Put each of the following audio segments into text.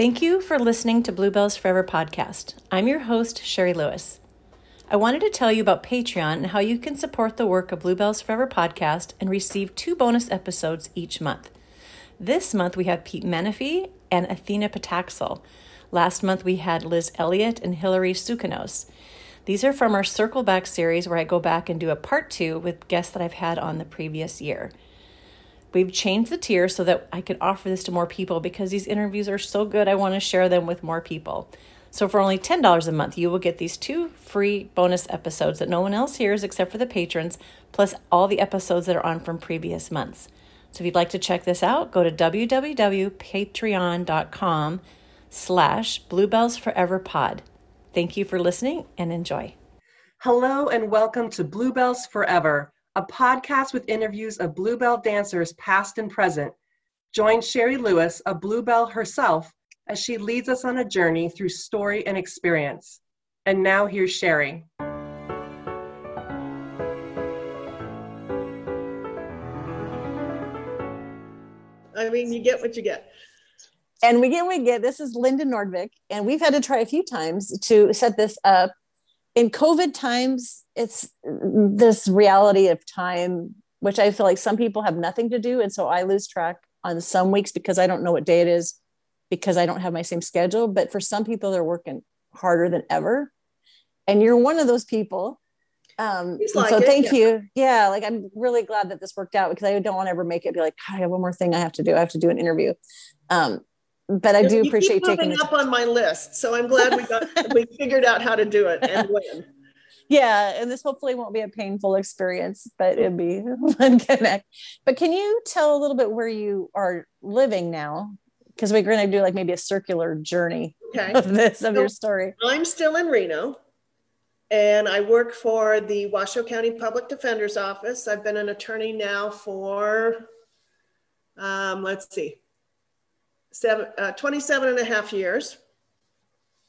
Thank you for listening to Bluebells Forever podcast. I'm your host, Sherry Lewis. I wanted to tell you about Patreon and how you can support the work of Bluebells Forever podcast and receive two bonus episodes each month. This month we have Pete Menefee and Athena Pataxel. Last month we had Liz Elliott and Hillary Sukanos. These are from our Circle Back series where I go back and do a part two with guests that I've had on the previous year. We've changed the tier so that I could offer this to more people because these interviews are so good. I want to share them with more people. So for only $10 a month, you will get these two free bonus episodes that no one else hears except for the patrons, plus all the episodes that are on from previous months. So if you'd like to check this out, go to www.patreon.com slash bluebellsforeverpod. Thank you for listening and enjoy. Hello and welcome to Bluebells Forever, a podcast with interviews of Bluebell dancers past and present. Join Sherry Lewis, a Bluebell herself, as she leads us on a journey through story and experience. And now here's Sherry. I mean, you get what you get. And we get we get. This is Linda Nordvik, and we've had to try a few times to set this up. In COVID times, it's this reality of time, which I feel like some people have nothing to do, and so I lose track on some weeks because I don't know what day it is because I don't have my same schedule. But for some people, they're working harder than ever. And you're one of those people. Um, like so it, thank yeah. you. Yeah. Like I'm really glad that this worked out because I don't want to ever make it be like, I have one more thing I have to do. I have to do an interview. Um, but I do appreciate taking up on my list. So I'm glad we got, we figured out how to do it and when. Yeah, and this hopefully won't be a painful experience, but it'd be fun connect. But can you tell a little bit where you are living now? because we're going to do like maybe a circular journey okay. of this of so your story. I'm still in Reno and I work for the Washoe County Public Defender's Office. I've been an attorney now for, um, let's see, seven, uh, 27 and a half years.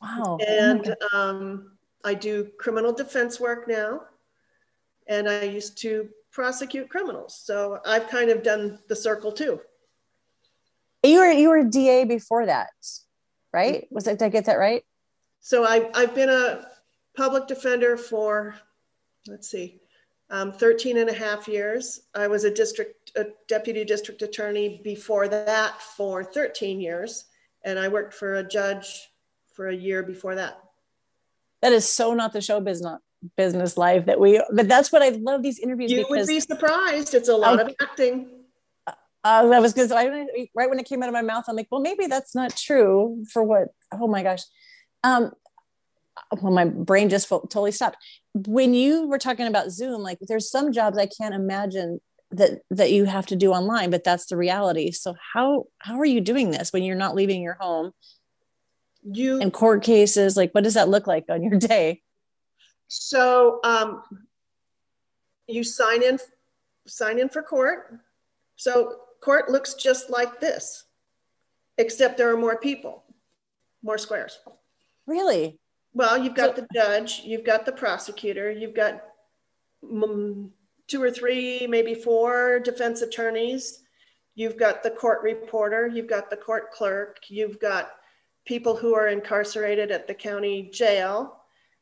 Wow. And oh um, I do criminal defense work now. And I used to prosecute criminals. So I've kind of done the circle too. You were you were a DA before that, right? Was it? Did I get that right? So I I've been a public defender for let's see, um, 13 and a half years. I was a district a deputy district attorney before that for 13 years, and I worked for a judge for a year before that. That is so not the show business business life that we but that's what I love these interviews. You would be surprised. It's a lot I, of acting uh, that was because I right when it came out of my mouth, I'm like, well, maybe that's not true for what. Oh my gosh. Um, well, my brain just totally stopped. When you were talking about Zoom, like there's some jobs I can't imagine that that you have to do online, but that's the reality. So how how are you doing this when you're not leaving your home? You in court cases, like what does that look like on your day? So um, you sign in sign in for court. So court looks just like this, except there are more people, more squares. Really? Well, you've got so, the judge, you've got the prosecutor, you've got two or three, maybe four defense attorneys, you've got the court reporter, you've got the court clerk, you've got people who are incarcerated at the county jail,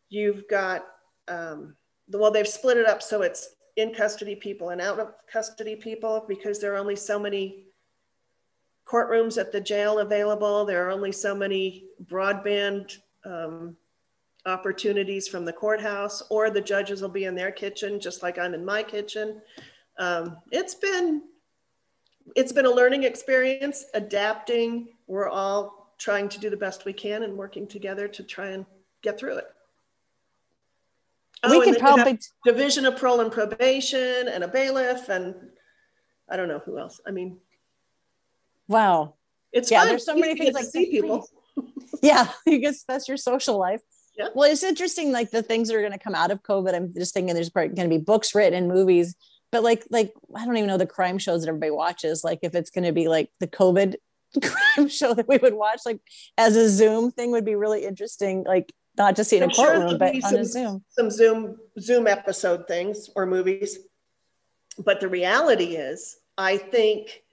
you've got, um, well, they've split it up so it's in custody people and out of custody people because there are only so many courtrooms at the jail available. There are only so many broadband um, opportunities from the courthouse, or the judges will be in their kitchen, just like I'm in my kitchen. Um, it's been it's been a learning experience, adapting. We're all trying to do the best we can and working together to try and get through it. Oh, we could probably division of parole and probation and a bailiff and I don't know who else. I mean, wow, it's yeah. Fun. There's so many things like see people. yeah, you guess that's your social life. Yeah. Well, it's interesting, like the things that are going to come out of COVID. I'm just thinking there's going to be books written and movies, but like, like I don't even know the crime shows that everybody watches. Like, if it's going to be like the COVID crime show that we would watch, like as a Zoom thing, would be really interesting. Like not just in I'm a courtroom, sure but on some, Zoom. Some Zoom Zoom episode things or movies. But the reality is, I think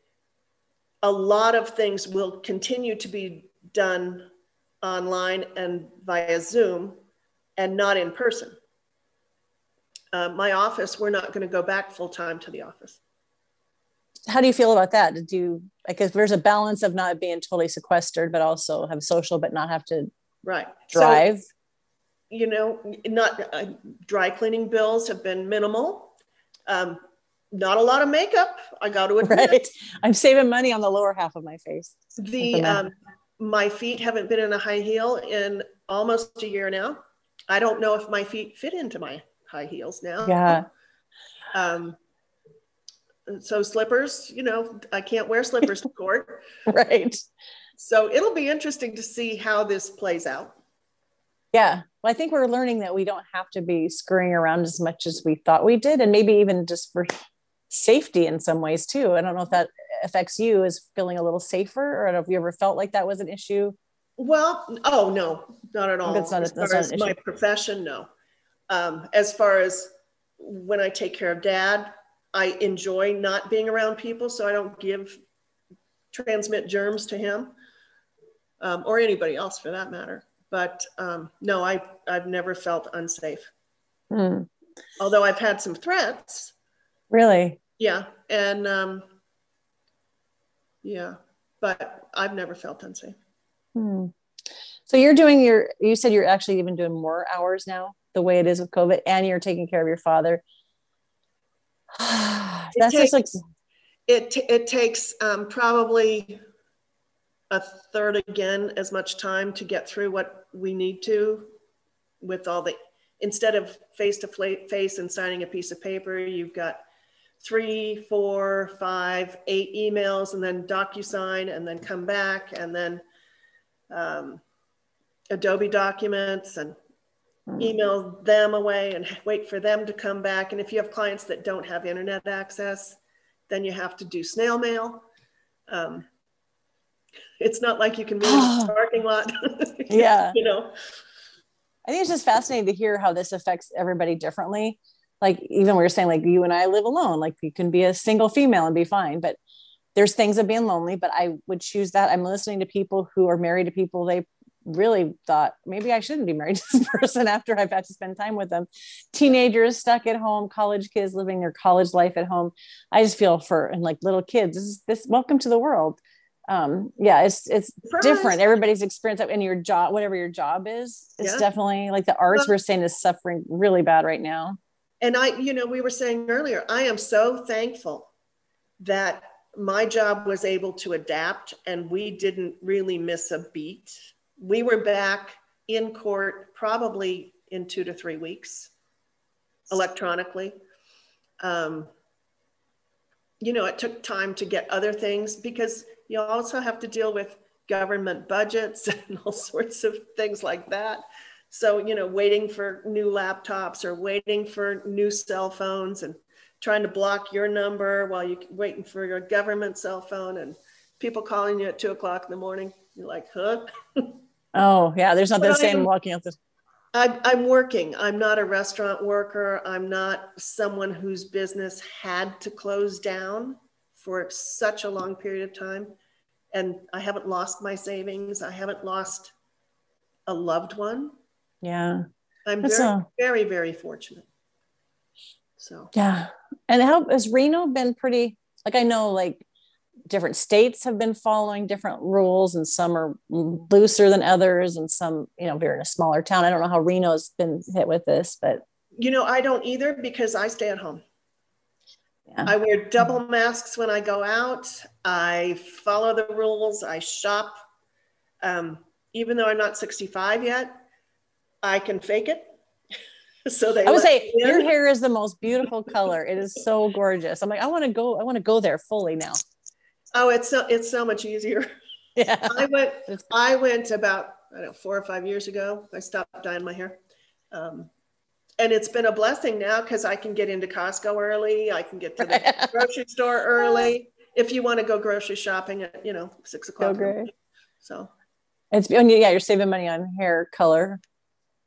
a lot of things will continue to be done online and via Zoom and not in person. Uh, my office, we're not going to go back full time to the office. How do you feel about that? Do you like if there's a balance of not being totally sequestered, but also have social, but not have to right drive? So, you know, not uh, dry cleaning bills have been minimal. Um, not a lot of makeup. I got to admit. Right. I'm saving money on the lower half of my face. The um, my feet haven't been in a high heel in almost a year now. I don't know if my feet fit into my high heels now. Yeah. Um, so slippers, you know, I can't wear slippers to court. right. So it'll be interesting to see how this plays out. Yeah. Well, I think we're learning that we don't have to be scurrying around as much as we thought we did. And maybe even just for safety in some ways too. I don't know if that affects you as feeling a little safer or have you ever felt like that was an issue? Well, oh no, not at all. That's not, as that's far as my profession, no. Um, as far as when I take care of dad, I enjoy not being around people, so I don't give transmit germs to him um, or anybody else for that matter. But um, no, I I've never felt unsafe. Hmm. Although I've had some threats. Really? Yeah, and um, yeah, but I've never felt unsafe. Hmm. So you're doing your. You said you're actually even doing more hours now, the way it is with COVID, and you're taking care of your father. That's takes, just like it. T- it takes um, probably a third again as much time to get through what we need to with all the instead of face to face and signing a piece of paper you've got three four five eight emails and then docusign and then come back and then um, adobe documents and hmm. email them away and wait for them to come back and if you have clients that don't have internet access then you have to do snail mail um, it's not like you can move the parking lot. yeah. you know. I think it's just fascinating to hear how this affects everybody differently. Like even we were saying, like you and I live alone. Like you can be a single female and be fine, but there's things of being lonely. But I would choose that. I'm listening to people who are married to people they really thought maybe I shouldn't be married to this person after I've had to spend time with them. Teenagers stuck at home, college kids living their college life at home. I just feel for and like little kids. This is this welcome to the world um yeah it's it's different everybody's experience in your job whatever your job is it's yeah. definitely like the arts well, we're saying is suffering really bad right now and i you know we were saying earlier i am so thankful that my job was able to adapt and we didn't really miss a beat we were back in court probably in two to three weeks electronically um, you know it took time to get other things because you also have to deal with government budgets and all sorts of things like that. So, you know, waiting for new laptops or waiting for new cell phones and trying to block your number while you're waiting for your government cell phone and people calling you at two o'clock in the morning. You're like, huh? Oh, yeah. There's not the same walking out the. I'm, I'm working. I'm not a restaurant worker. I'm not someone whose business had to close down for such a long period of time. And I haven't lost my savings. I haven't lost a loved one. Yeah. I'm very, a, very, very fortunate. So, yeah. And how has Reno been pretty, like, I know like different states have been following different rules and some are looser than others and some, you know, we're in a smaller town. I don't know how Reno's been hit with this, but. You know, I don't either because I stay at home. Yeah. I wear double masks when I go out. I follow the rules. I shop. Um, even though I'm not 65 yet, I can fake it. so they I would say your hair is the most beautiful color. It is so gorgeous. I'm like, I want to go, I want to go there fully now. Oh, it's so it's so much easier. Yeah. I went I went about I don't know, four or five years ago. I stopped dyeing my hair. Um, and it's been a blessing now because I can get into Costco early. I can get to the grocery store early. If you want to go grocery shopping at you know six o'clock. So, so it's yeah, you're saving money on hair color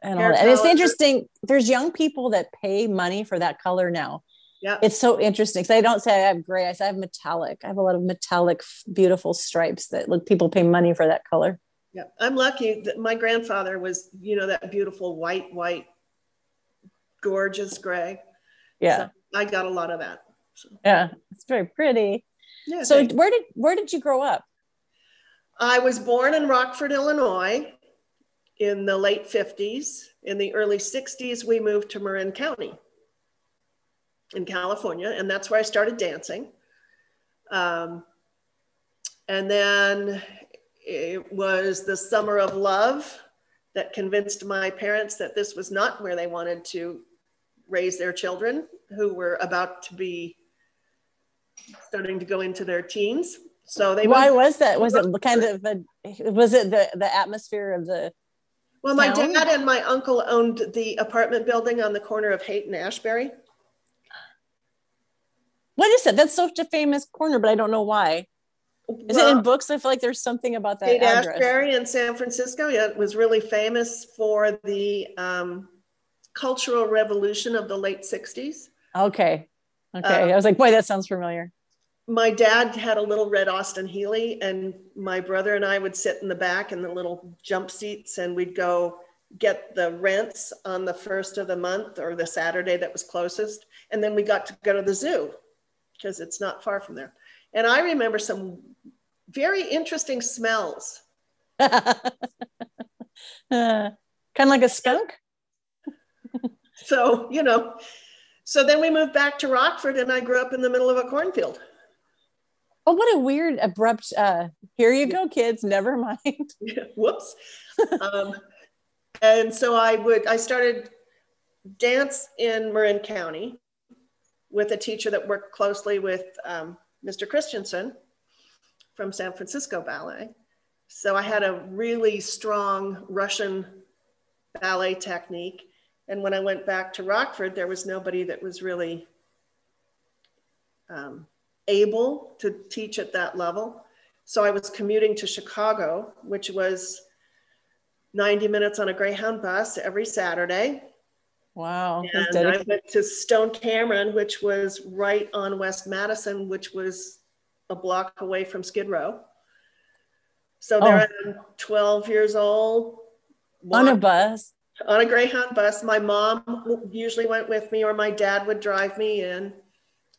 and. And it's interesting. There's young people that pay money for that color now. Yeah, it's so interesting. Because I don't say I have gray. I say I have metallic. I have a lot of metallic, beautiful stripes that look people pay money for that color. Yeah, I'm lucky that my grandfather was, you know, that beautiful white, white, gorgeous gray. Yeah. So I got a lot of that. So, yeah. It's very pretty. yeah, So where did where did you grow up? I was born in Rockford, Illinois in the late 50s. In the early 60s, we moved to Marin County in California, and that's where I started dancing. Um, and then it was the summer of love that convinced my parents that this was not where they wanted to raise their children who were about to be starting to go into their teens. So they Why was that? Was it kind of a was it the the atmosphere of the Well, my town? dad and my uncle owned the apartment building on the corner of Haight and Ashbury. what is it? That's such a famous corner, but I don't know why. Is it in books? I feel like there's something about that Haight address. Ashbury in San Francisco? Yeah, it was really famous for the um, cultural revolution of the late 60s. Okay. Okay. Um, I was like, boy, that sounds familiar. My dad had a little red Austin Healey, and my brother and I would sit in the back in the little jump seats, and we'd go get the rents on the first of the month or the Saturday that was closest. And then we got to go to the zoo because it's not far from there. And I remember some very interesting smells. kind of like a skunk. So, you know, so then we moved back to Rockford, and I grew up in the middle of a cornfield. Oh, what a weird, abrupt. uh Here you go, kids. Never mind. Whoops. um, and so I would, I started dance in Marin County with a teacher that worked closely with um, Mr. Christensen from San Francisco Ballet. So I had a really strong Russian ballet technique. And when I went back to Rockford, there was nobody that was really um, able to teach at that level. So I was commuting to Chicago, which was 90 minutes on a Greyhound bus every Saturday. Wow. And I went to Stone Camryn, which was right on West Madison, which was a block away from Skid Row. So oh. there Oh. I'm 12 years old. On a bus. on a Greyhound bus. My mom usually went with me, or my dad would drive me in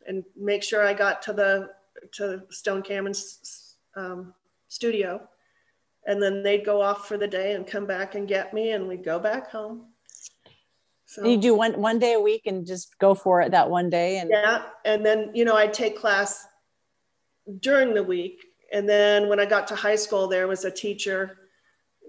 and make sure I got to the to Stone Camryn's um, studio. And then they'd go off for the day and come back and get me, and we'd go back home. So You do one one day a week and just go for it that one day. And yeah, and then you know I'd take class during the week, and then when I got to high school, there was a teacher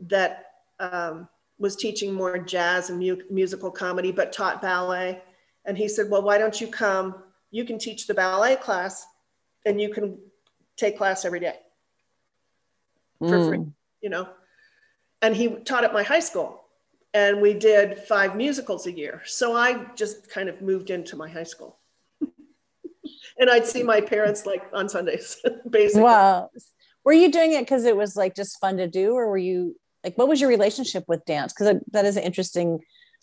that um, was teaching more jazz and mu- musical comedy, but taught ballet. And he said, "Well, why don't you come? You can teach the ballet class, and you can take class every day for Mm. free." You know, and he taught at my high school, and we did five musicals a year. So I just kind of moved into my high school. and I'd see my parents like on Sundays, basically. Wow. Were you doing it because it was like just fun to do, or were you like, what was your relationship with dance? Because that is an interesting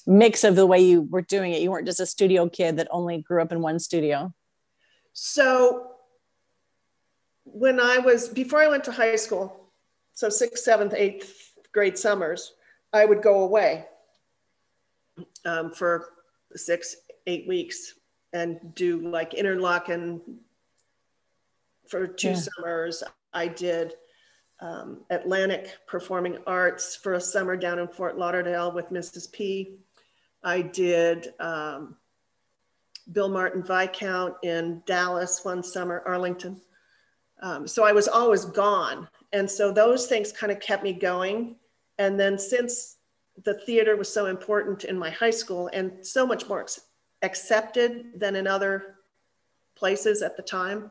mix of the way you were doing it. You weren't just a studio kid that only grew up in one studio. So when I was before I went to high school, so sixth, seventh, eighth grade summers, I would go away um, for six, eight weeks and do like Interlochen for two Yeah. summers. I did um, Atlantic Performing Arts for a summer down in Fort Lauderdale with Mrs. P. I did um, Bill Martin Viscount in Dallas one summer, Arlington. Um, so I was always gone. And so those things kind of kept me going. And then since the theater was so important in my high school and so much more accepted than in other places at the time,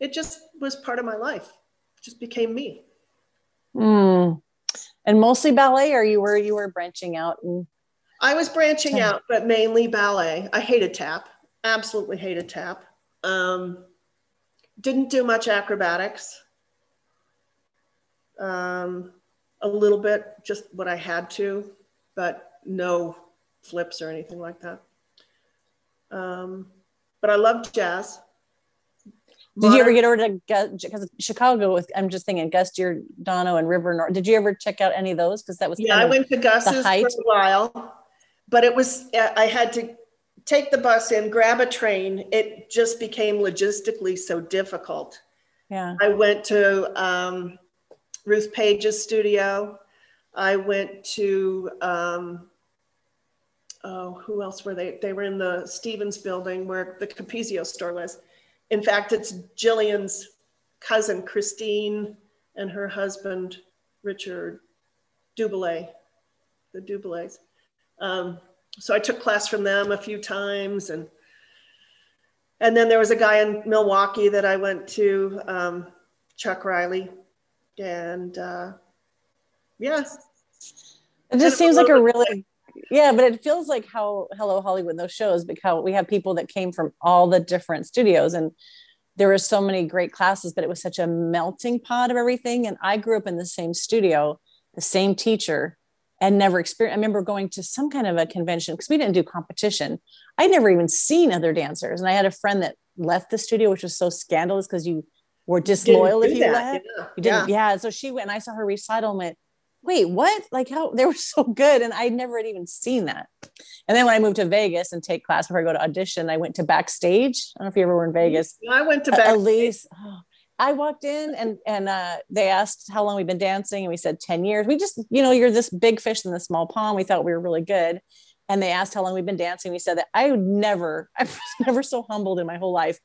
it just was part of my life. It just became me. Mm. And mostly ballet, or you were you were branching out and I was branching out, but mainly ballet. I hated tap, absolutely hated tap. Um, didn't do much acrobatics. Um, a little bit, just what I had to, but no flips or anything like that. Um, but I loved jazz. Did you ever get over to because Chicago with? I'm just thinking Gus Giordano and River North. Did you ever check out any of those? Because that was yeah. I went to Gus's for a while, but it was I had to take the bus in, grab a train. It just became logistically so difficult. Yeah. I went to um, Ruth Page's studio. I went to um, oh, who else were they? They were in the Stevens building where the Capezio store was. In fact, it's Jillian's cousin, Christine, and her husband, Richard Dubélé, the Dubélés. Um, so I took class from them a few times. And, and then there was a guy in Milwaukee that I went to, um, Chuck Riley. And uh, yeah. It just seems like a really yeah but it feels like how hello hollywood those shows because we have people that came from all the different studios and there were so many great classes but it was such a melting pot of everything and i grew up in the same studio the same teacher and never experienced i remember going to some kind of a convention because we didn't do competition i'd never even seen other dancers and i had a friend that left the studio which was so scandalous because you were disloyal if you that. left yeah. you didn't yeah. yeah so she went and i saw her recital and went wait, what? Like how they were so good. And I never had even seen that. And then when I moved to Vegas and take class before I go to audition, I went to backstage. I don't know if you ever were in mm-hmm. Vegas. I went to backstage. Elise. Oh, I walked in and and uh, they asked how long we've been dancing, and we said 10 years. We just, you know, you're this big fish in the small pond. We thought we were really good. And they asked how long we've been dancing. We said that I would never, I was never so humbled in my whole life.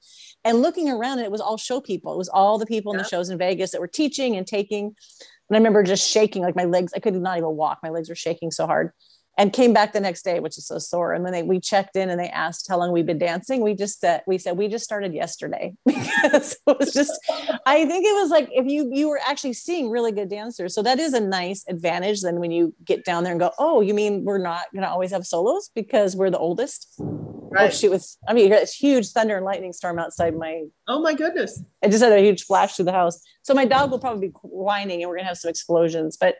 And looking around, it was all show people. It was all the people in the shows in Vegas that were teaching and taking. And I remember just shaking, like my legs, I could not even walk. My legs were shaking so hard. And came back the next day, which is so sore. And when they we checked in and they asked how long we've been dancing, we just said we said we just started yesterday because it was just. I think it was like if you you were actually seeing really good dancers, so that is a nice advantage. Then when you get down there and go, oh, you mean we're not going to always have solos because we're the oldest? Oh, right. Oh shoot! With I mean, it's huge thunder and lightning storm outside my. Oh my goodness! I just had a huge flash through the house, so my dog will probably be whining, and we're gonna have some explosions. But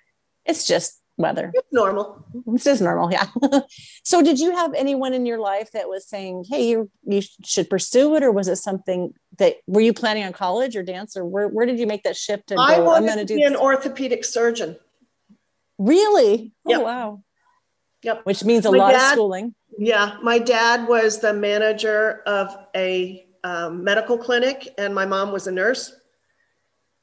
it's just weather. It's normal. It's just normal, yeah. so, did you have anyone in your life that was saying, "Hey, you you should pursue it," or was it something that were you planning on college or dance, or where where did you make that shift to I go? Wanted I'm to be an orthopedic surgeon. Really? Oh, yep. Oh, wow. Yep. Which means a my lot dad, of schooling. Yeah, my dad was the manager of a um, medical clinic, and my mom was a nurse.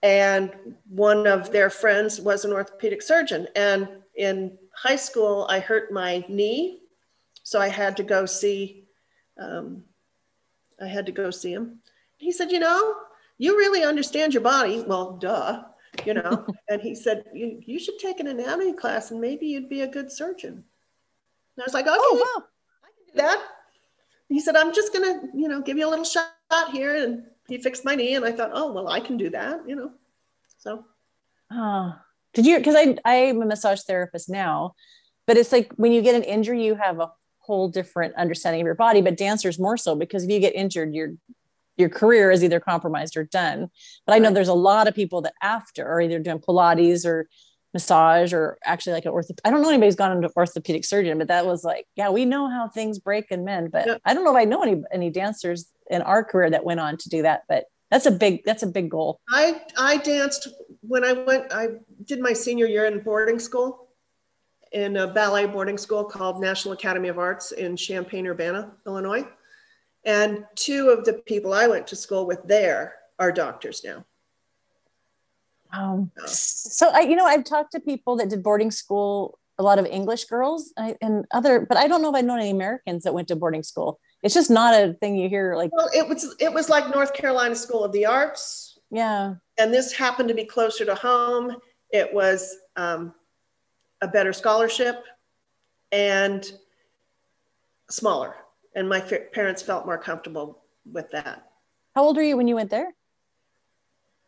And one of their friends was an orthopedic surgeon. And in high school, I hurt my knee, so I had to go see. Um, I had to go see him. He said, "You know, you really understand your body." Well, duh, you know. and he said, you, "You should take an anatomy class, and maybe you'd be a good surgeon." And I was like, "Okay." Oh, wow I can do that. He said, I'm just gonna, you know, give you a little shot here. And he fixed my knee. And I thought, oh, well, I can do that, you know. So oh. Did you because I I'm a massage therapist now, but it's like when you get an injury, you have a whole different understanding of your body, but dancers more so because if you get injured, your your career is either compromised or done. But I know there's a lot of people that after are either doing Pilates or massage or actually like an ortho. I don't know anybody's gone into orthopedic surgeon, but that was like, yeah, we know how things break in men, but yeah. I don't know if I know any any dancers in our career that went on to do that. But that's a big that's a big goal. I I danced when I went. I did my senior year in boarding school in a ballet boarding school called National Academy of Arts in Champaign Urbana, Illinois. And two of the people I went to school with there are doctors now. Um, so I, you know, I've talked to people that did boarding school, a lot of English girls and other, but I don't know if I know any Americans that went to boarding school. It's just not a thing you hear like. Well, it was it was like North Carolina School of the Arts. Yeah. And this happened to be closer to home. It was um, a better scholarship and smaller, and my parents felt more comfortable with that. How old were you when you went there?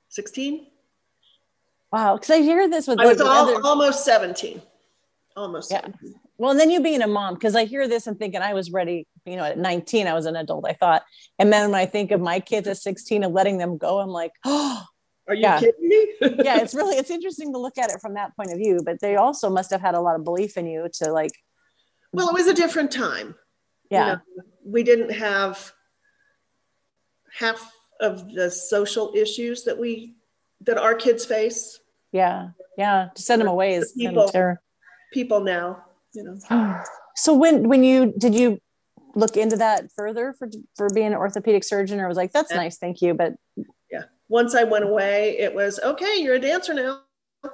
Sixteen. Wow, because I hear this with. I was all, other... almost seventeen. Almost. Yeah. 17. Well, and then you being a mom, because I hear this and thinking I was ready. You know, at nineteen, I was an adult. I thought, and then when I think of my kids at sixteen and letting them go, I'm like, oh. Are you yeah. kidding me? yeah, it's really it's interesting to look at it from that point of view. But they also must have had a lot of belief in you to like. Well, it was a different time. Yeah. You know, we didn't have half of the social issues that we that our kids face. Yeah, yeah. To send them away is The kind of people. People now, you know. So when when you did you look into that further for for being an orthopedic surgeon, or was like that's Yeah. nice, thank you, but yeah, Once I went away, it was okay. You're a dancer now.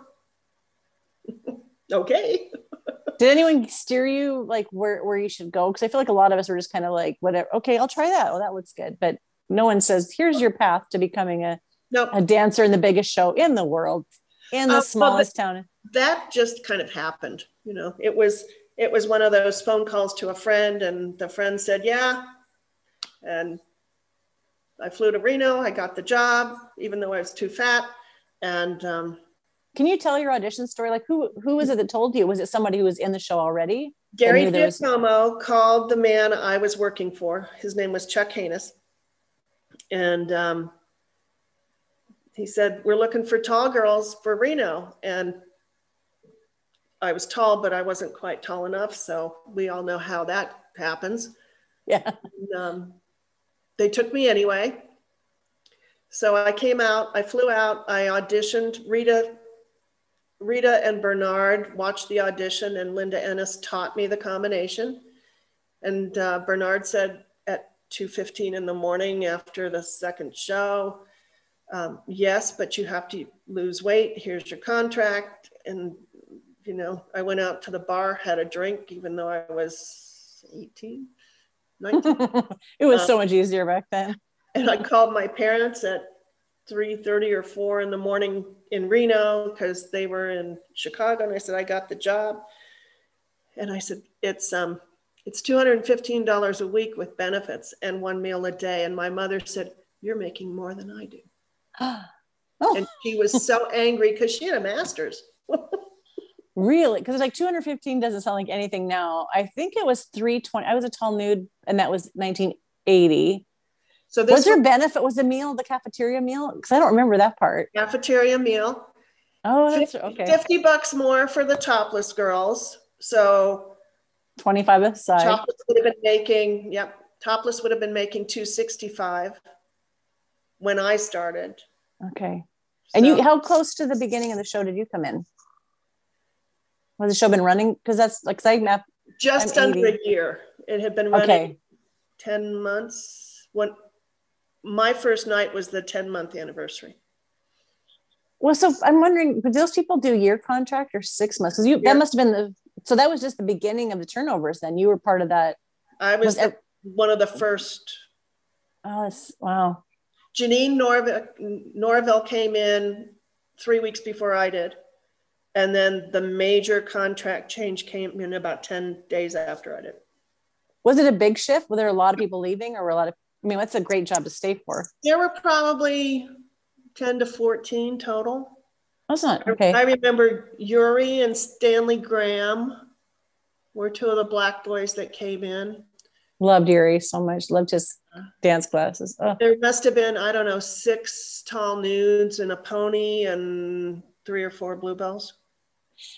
okay. did anyone steer you like where where you should go? Because I feel like a lot of us were just kind of like whatever. Okay, I'll try that. Oh, that looks good, but no one says here's your path to becoming a No, a dancer in the biggest show in the world, in the Uh, well, smallest town. that just kind of happened. You know, it was it was one of those phone calls to a friend, and the friend said, "Yeah," and I flew to Reno. I got the job, even though I was too fat, and um, Can you tell your audition story? Like who who was it that told you? Was it somebody who was in the show already? Gary knew was- called the man I was working for. His name was Chuck Haynes. And um, he said, We're looking for tall girls for Reno. And I was tall, but I wasn't quite tall enough. So we all know how that happens. Yeah. And, um, they took me anyway. So I came out, I flew out, I auditioned. Rita, Rita and Bernard watched the audition, and Linda Ennis taught me the combination. And uh, Bernard said at 2:15 in the morning after the second show, um, "Yes, but you have to lose weight. Here's your contract." And you know, I went out to the bar, had a drink, even though I was 18, 19. it was Uh, so much easier back then. and I called my parents at 3:30 or 4 in the morning in Reno because they were in Chicago and I said I got the job. And I said it's um it's $215 a week with benefits and one meal a day. And my mother said you're making more than I do. Oh, and she was so angry because she had a master's really? Because like 215 doesn't sound like anything now. I think it was 320. I was a tall nude, and that was 1980. so this was there was benefit? Was the meal the cafeteria meal? Because I don't remember that part. cafeteria meal Oh, that's 50, okay. 50 bucks more for the topless girls so 25 aside. Topless would have been making, yep, Topless would have been making 265 when I started. Okay. And you, how close to the beginning of the show did you come in? Was the show been running? Because that's like, I just I'm under 80. a year. It had been running Okay. 10 months. When my first night was the 10 month anniversary. Well, so I'm wondering, do those people do year contract or six months? Because you that must have been the so that was just the beginning of the turnovers. Then you were part of that. I was, Was the- ev- one of the first. Oh, wow. Janine Norville, Norville came in three weeks before I did. And then the major contract change came in about 10 days after I did. Was it a big shift? Were there a lot of people leaving, or were a lot of? I mean, that's a great job to stay for. There were probably 10 to 14 total. That's not okay. I remember Yuri and Stanley Graham were two of the black boys that came in. Loved Yuri so much. Loved his dance classes. Oh, There must have been, I don't know, six tall nudes and a pony and three or four bluebells.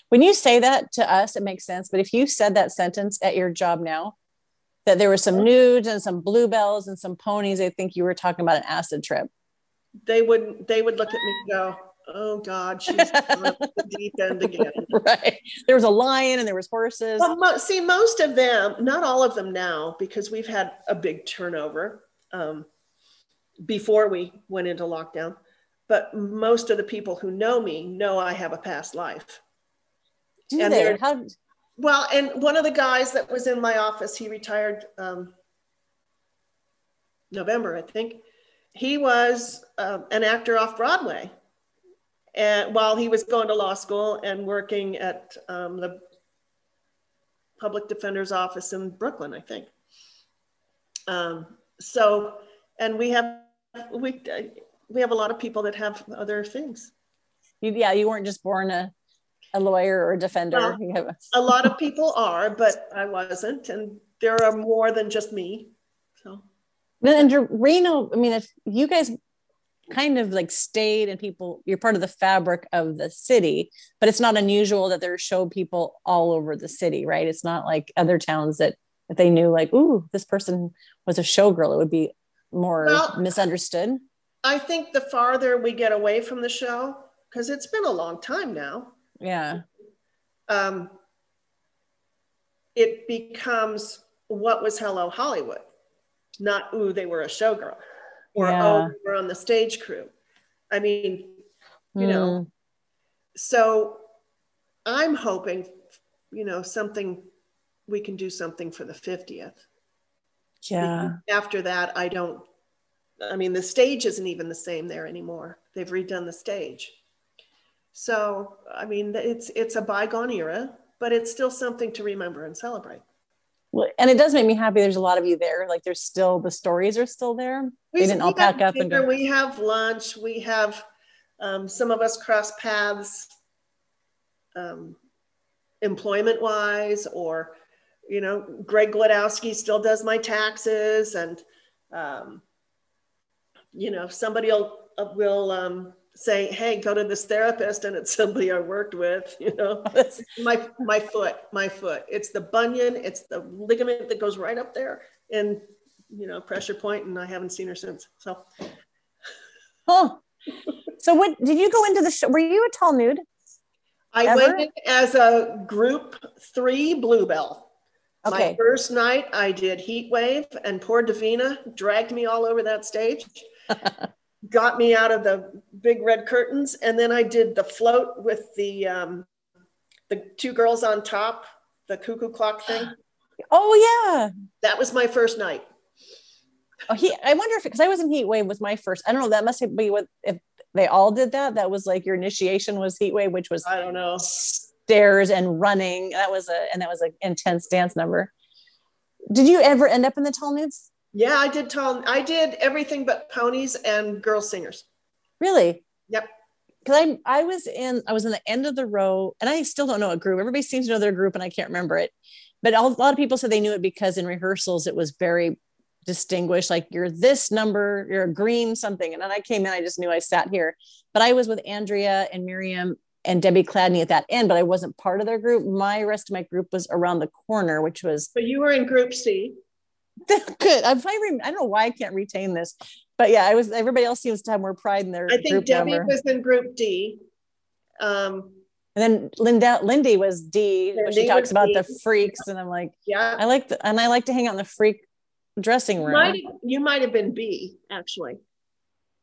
When you say that to us, it makes sense. But if you said that sentence at your job now, that there were some nudes and some bluebells and some ponies, I think you were talking about an acid trip. They would they would look at me and go, "Oh God, she's the deep end again." right. There was a lion and there was horses. Well, mo- see, most of them, not all of them now, because we've had a big turnover um, before we went into lockdown. But most of the people who know me know I have a past life. Do and they? How? Well, and one of the guys that was in my office, he retired um, November, I think. He was uh, an actor off Broadway, and while he was going to law school and working at um, the public defender's office in Brooklyn, I think. Um, so, and we have we we have a lot of people that have other things. You, yeah, you weren't just born a, a lawyer or a defender. Well, A lot of people are, but I wasn't, and there are more than just me. So. And Reno, I mean, if you guys kind of like stayed and people, you're part of the fabric of the city, but it's not unusual that there are show people all over the city, right? It's not like other towns that if they knew like, ooh, this person was a showgirl, it would be more Well, misunderstood. I think the farther we get away from the show, because it's been a long time now, Yeah. um, it becomes what was Hello Hollywood, not ooh they were a showgirl, or Yeah. oh they were on the stage crew. I mean, you know, Mm. so I'm hoping, you know, something we can do something for the 50th. Yeah. After that, I don't. I mean, the stage isn't even the same there anymore. They've redone the stage. So, I mean, it's it's a bygone era, but it's still something to remember and celebrate. Well, and it does make me happy. There's a lot of you there. Like there's still the stories are still there. They didn't all pack up and go. We have lunch. We have um, some of us cross paths, um, employment wise, or you know, Greg Gladowski still does my taxes, and um, you know, somebody will will um, say, "Hey, go to this therapist," and it's somebody I worked with. You know, my my foot, my foot. It's the bunion. It's the ligament that goes right up there, and you know, pressure point. and I haven't seen her since. So Huh. So what did you go into the show? Were you a tall nude? I Ever? went in as a group three bluebell. My Okay. first night, I did Heat Wave, and poor Davina dragged me all over that stage, got me out of the big red curtains, and then I did the float with the um, the two girls on top, the cuckoo clock thing. Oh yeah. That was my first night. Oh, he. I wonder if because I was in Heat Wave was my first. I don't know. That must be what if they all did that. That was like your initiation was Heat Wave, which was I don't know. stairs and running. That was a and that was an intense dance number. Did you ever end up in the tall nudes? Yeah, I did tall. I did everything but ponies and girl singers. Really? Yep. Because I I was in I was in the end of the row and I still don't know a group. Everybody seems to know their group and I can't remember it. But a lot of people said they knew it because in rehearsals it was very distinguished. Like you're this number, you're a green something. And then I came in, I just knew I sat here. But I was with Andrea and Miriam and Debbie Cladney at that end, but I wasn't part of their group. My rest of my group was around the corner, which was But you were in Group C. good. I'm I don't know why I can't retain this, but yeah, I was. Everybody else seems to have more pride in their I think Debbie number. was in Group D. Um, And then Linda, Lindy was D, but she talks about D. the freaks, and I'm like, yeah, I like, the, and I like to hang out in the freak dressing room. might, you might have been B actually.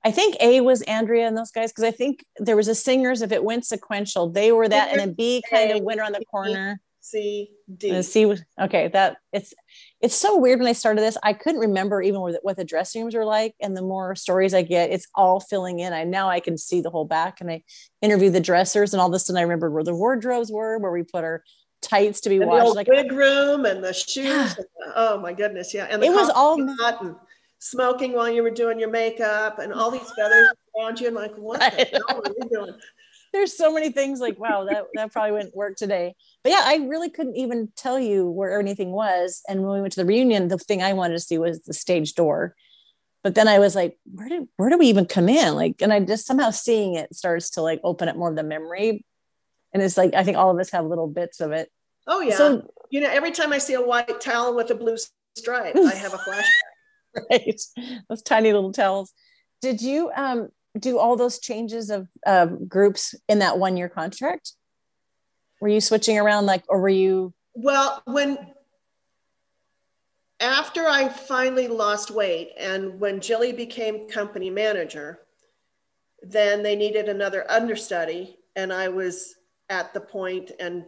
I think A was Andrea and those guys because I think there was a singers. If it went sequential, they were that, and then B kind of went around the corner. C, D. Uh, C was okay. That it's it's so weird when I started this. I couldn't remember even what, what the dressing rooms were like. And the more stories I get, it's all filling in. I now I can see the whole back, and I interview the dressers, and all of a sudden I remember where the wardrobes were, where we put our tights to be And the washed. old Like wig room and the shoes. Yeah. and the- oh my goodness, yeah. And the It was all- and smoking while you were doing your makeup and all these feathers around you. And like, what the hell are you doing? there's so many things like wow that that probably wouldn't work today. But yeah i really couldn't even tell you where anything was. And when we went to the reunion the thing i wanted to see was the stage door. But then i was like where did where do we even come in? Like and i just somehow seeing it starts to like open up more of the memory. And it's like i think all of us have little bits of it. Oh yeah. so you know, every time I see a white towel with a blue stripe, I have a flashback. right. Those tiny little towels. Did you um do all those changes of groups in that one year contract were you switching around like or were you Well, when after I finally lost weight and when Jilly became company manager, then they needed another understudy, and I was at the point and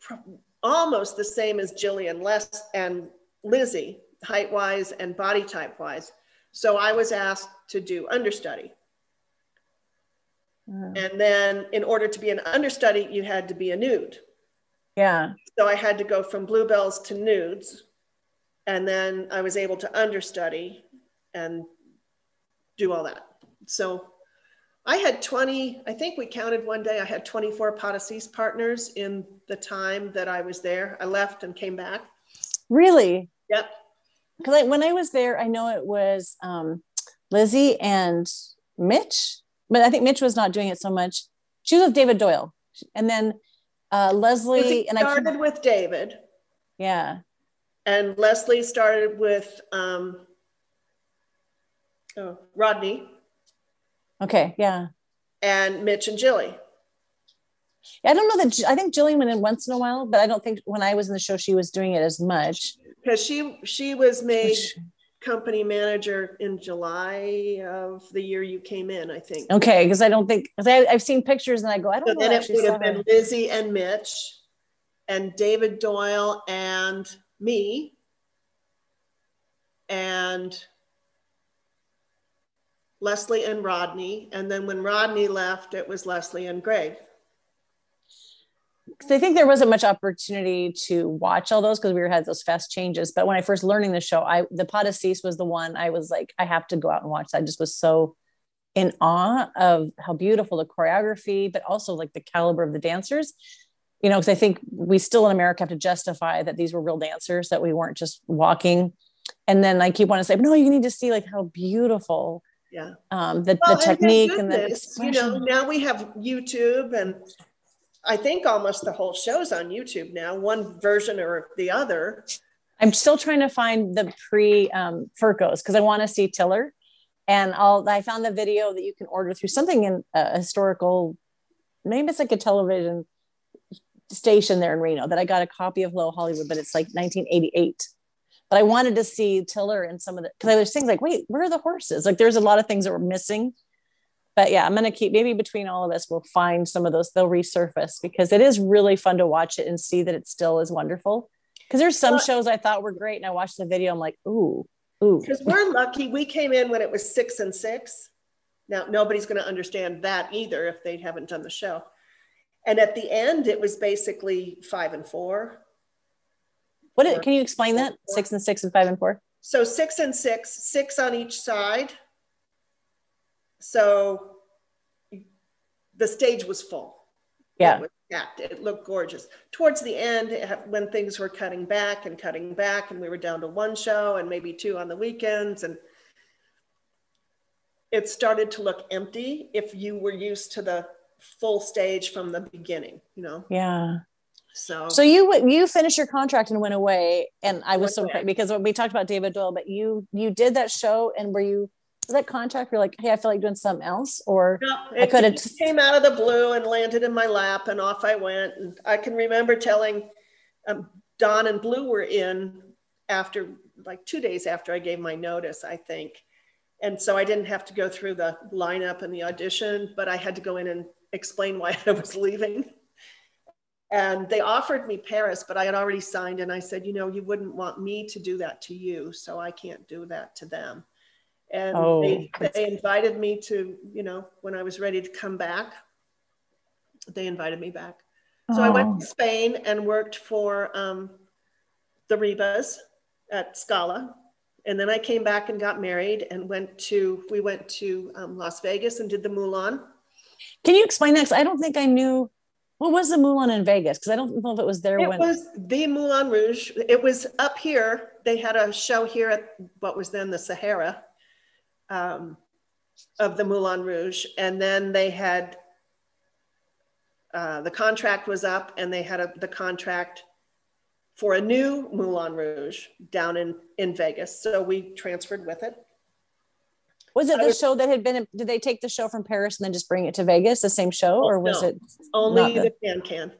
pr- almost the same as Jilly and Les and Lizzie, height wise and body type wise. So I was asked to do understudy. Uh, And then in order to be an understudy, you had to be a nude. yeah So I had to go from bluebells to nudes. And then I was able to understudy and do all that. So I had 20, I think we counted one day, I had 24 Potasis partners in the time that I was there. I left and came back. Really? Yep. Because when I was there, I know it was um, Lizzie and Mitch, but I think Mitch was not doing it so much. She was with David Doyle, and then uh, Leslie and I. started with David, Yeah, and Leslie started with um, oh, Rodney. Okay, yeah. And Mitch and Jilly. I don't know that I think Jillian went in once in a while, but I don't think when I was in the show she was doing it as much. Because she she was made company manager in July of the year you came in, I think. Okay, because I don't think because I've seen pictures and I go, I don't so know. Then it would have been Lizzie and Mitch, and David Doyle and me, and Leslie and Rodney, and then when Rodney left, it was Leslie and Greg because I think there wasn't much opportunity to watch all those because we were had those fast changes. But when I first learning the show, I the Pas de Six was the one I was like, I have to go out and watch. I just was so in awe of how beautiful the choreography, but also like the caliber of the dancers. You know, because I think we still in America have to justify that these were real dancers, that we weren't just walking. And then I keep wanting to say, no, you need to see like how beautiful yeah um the, well, the technique and, and the expression. you know now we have youtube and I think almost the whole show's on YouTube now, one version or the other. I'm still trying to find the pre um, Furcos because I want to see Tiller, and I'll. I found the video that you can order through something in a historical, maybe it's like a television station there in Reno that I got a copy of Hello Hollywood, but it's like 1988. But I wanted to see Tiller and some of the because there's things like, wait, where are the horses? Like there's a lot of things that were missing but yeah, I'm going to keep maybe between all of us, we'll find some of those, they'll resurface because it is really fun to watch it and see that it still is wonderful. Because there's some shows I thought were great and I watched the video, I'm like, ooh, ooh. Because we're lucky we came in when it was six and six. Now, nobody's going to understand that either if they haven't done the show. And at the end, it was basically five and four. What it, can you explain that? Six and six and five and four? So six and six, six on each side so the stage was full. Yeah. It was packed. It looked gorgeous. Towards the end, when things were cutting back and cutting back, and we were down to one show and maybe two on the weekends, and it started to look empty if you were used to the full stage from the beginning, you know? Yeah. So, so you you finished your contract and went away, and I was so because we talked about David Doyle, but you you did that show, and were you that contract you're like hey i feel like doing something else or no, i could have came out of the blue and landed in my lap and off i went. And i can remember telling um, don and blue were in after like two days after i gave my notice i think. And so i didn't have to go through the lineup and the audition but i had to go in and explain why i was leaving. And they offered me paris but i had already signed and i said you know you wouldn't want me to do that to you so i can't do that to them and oh, they, they invited me to you know when i was ready to come back they invited me back so oh. i went to oh. spain and worked for um, the ribas at scala and then i came back and got married and went to we went to um, las vegas and did the moulin can you explain that i don't think i knew what was the Moulin in Vegas? Because I don't know if it was there it when it was the Moulin Rouge. It was up here. They had a show here at what was then the Sahara, um, of the Moulin Rouge. And then they had, uh, the contract was up and they had a, the contract for a new Moulin Rouge down in, in Vegas. So we transferred with it. Was it the show that had been, did they take the show from Paris and then just bring it to Vegas, the same show, or was no, it only the can can?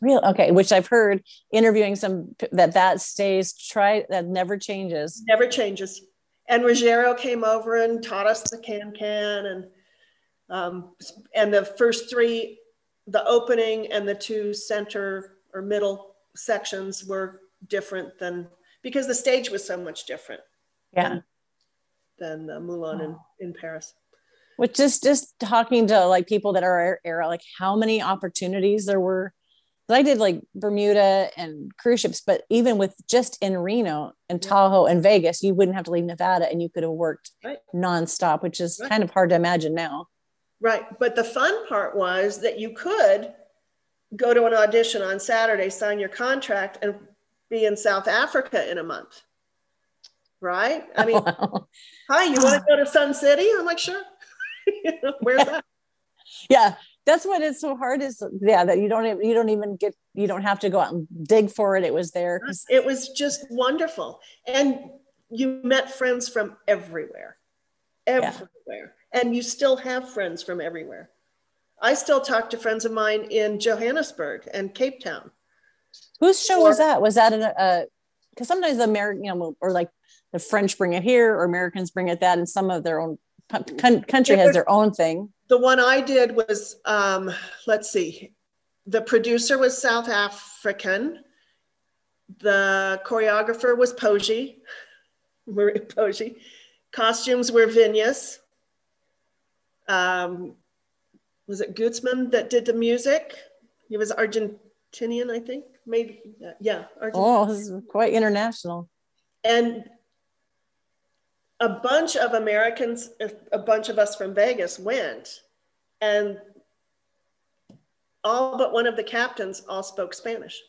Real okay, which I've heard interviewing some that that stays try that never changes. Never changes and Ruggiero came over and taught us the can can and um, and the first three, the opening and the two center or middle sections were different than because the stage was so much different. Yeah. Than, than the Moulin oh. in, in Paris. Which just just talking to like people that are era, like how many opportunities there were I did like Bermuda and cruise ships, but even with just in Reno and Tahoe and Vegas, you wouldn't have to leave Nevada and you could have worked right. nonstop, which is right. kind of hard to imagine now. Right. But the fun part was that you could go to an audition on Saturday, sign your contract, and be in South Africa in a month. Right? I mean, wow. hi, you want to go to Sun City? I'm like, sure. Where's that? Yeah, that's what it's so hard is yeah that you don't you don't even get you don't have to go out and dig for it it was there it was just wonderful and you met friends from everywhere everywhere and you still have friends from everywhere. I still talk to friends of mine in Johannesburg and Cape Town. Whose show or, was that? Was that a, because sometimes the American, you know, or like the French bring it here or Americans bring it that, and some of their own country has their own thing. The one I did was, um, let's see, the producer was South African. The choreographer was Poji, Marie Poji. Costumes were Vinyas. Um, was it Gutzman that did the music? He was Argentinian, I think. Maybe, yeah. Argentinian. Oh, this is quite international. And a bunch of Americans, a bunch of us from Vegas went, and all but one of the captains all spoke Spanish.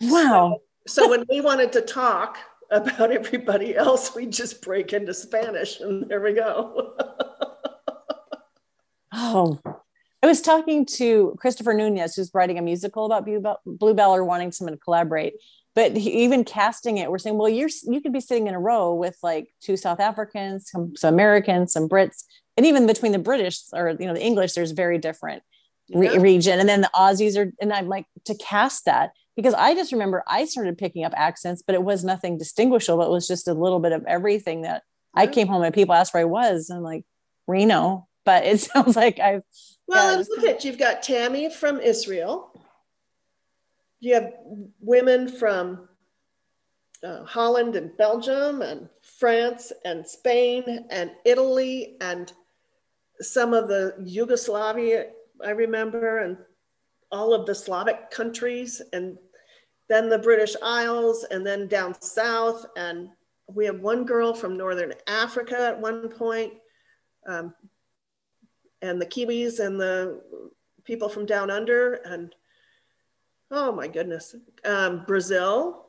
Wow. So, so when we wanted to talk about everybody else, we just break into Spanish, and there we go. oh, I was talking to Christopher Nunez, who's writing a musical about Bluebell or wanting someone to collaborate but even casting it we're saying well you're you could be sitting in a row with like two south africans some, some americans some brits. And even between the british or you know the english there's very different re- yeah. region. And then the aussies are and i'm like to cast that because i just remember i started picking up accents but it was nothing distinguishable. It was just a little bit of everything that yeah. i came home and people asked where i was. And I'm like reno. But it sounds like i've well yeah, look at you've got tammy from israel you have women from uh, Holland and Belgium and France and Spain and Italy and some of the Yugoslavia, I remember, and all of the Slavic countries, and then the British Isles, and then down south. And we have one girl from Northern Africa at one point, um, and the Kiwis and the people from down under. And oh my goodness, um, Brazil,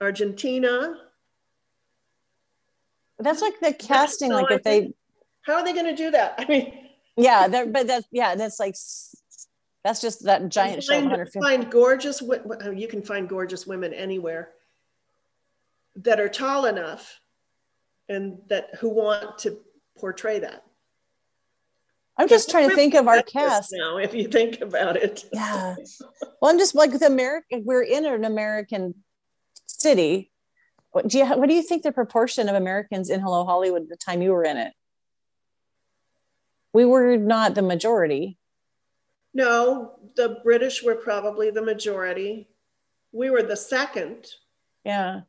Argentina. That's like the casting, like if they. How are they going to do that? I mean. Yeah, but that's yeah, that's like that's just that giant show. Find, find gorgeous. You can find gorgeous women anywhere that are tall enough, and that who want to portray that. I'm just trying to think of our cast now. If you think about it, yeah. Well, I'm just like with America. We're in an American city. What do you What do you think the proportion of Americans in Hello Hollywood at the time you were in it? We were not the majority. No, the British were probably the majority. We were the second. Yeah.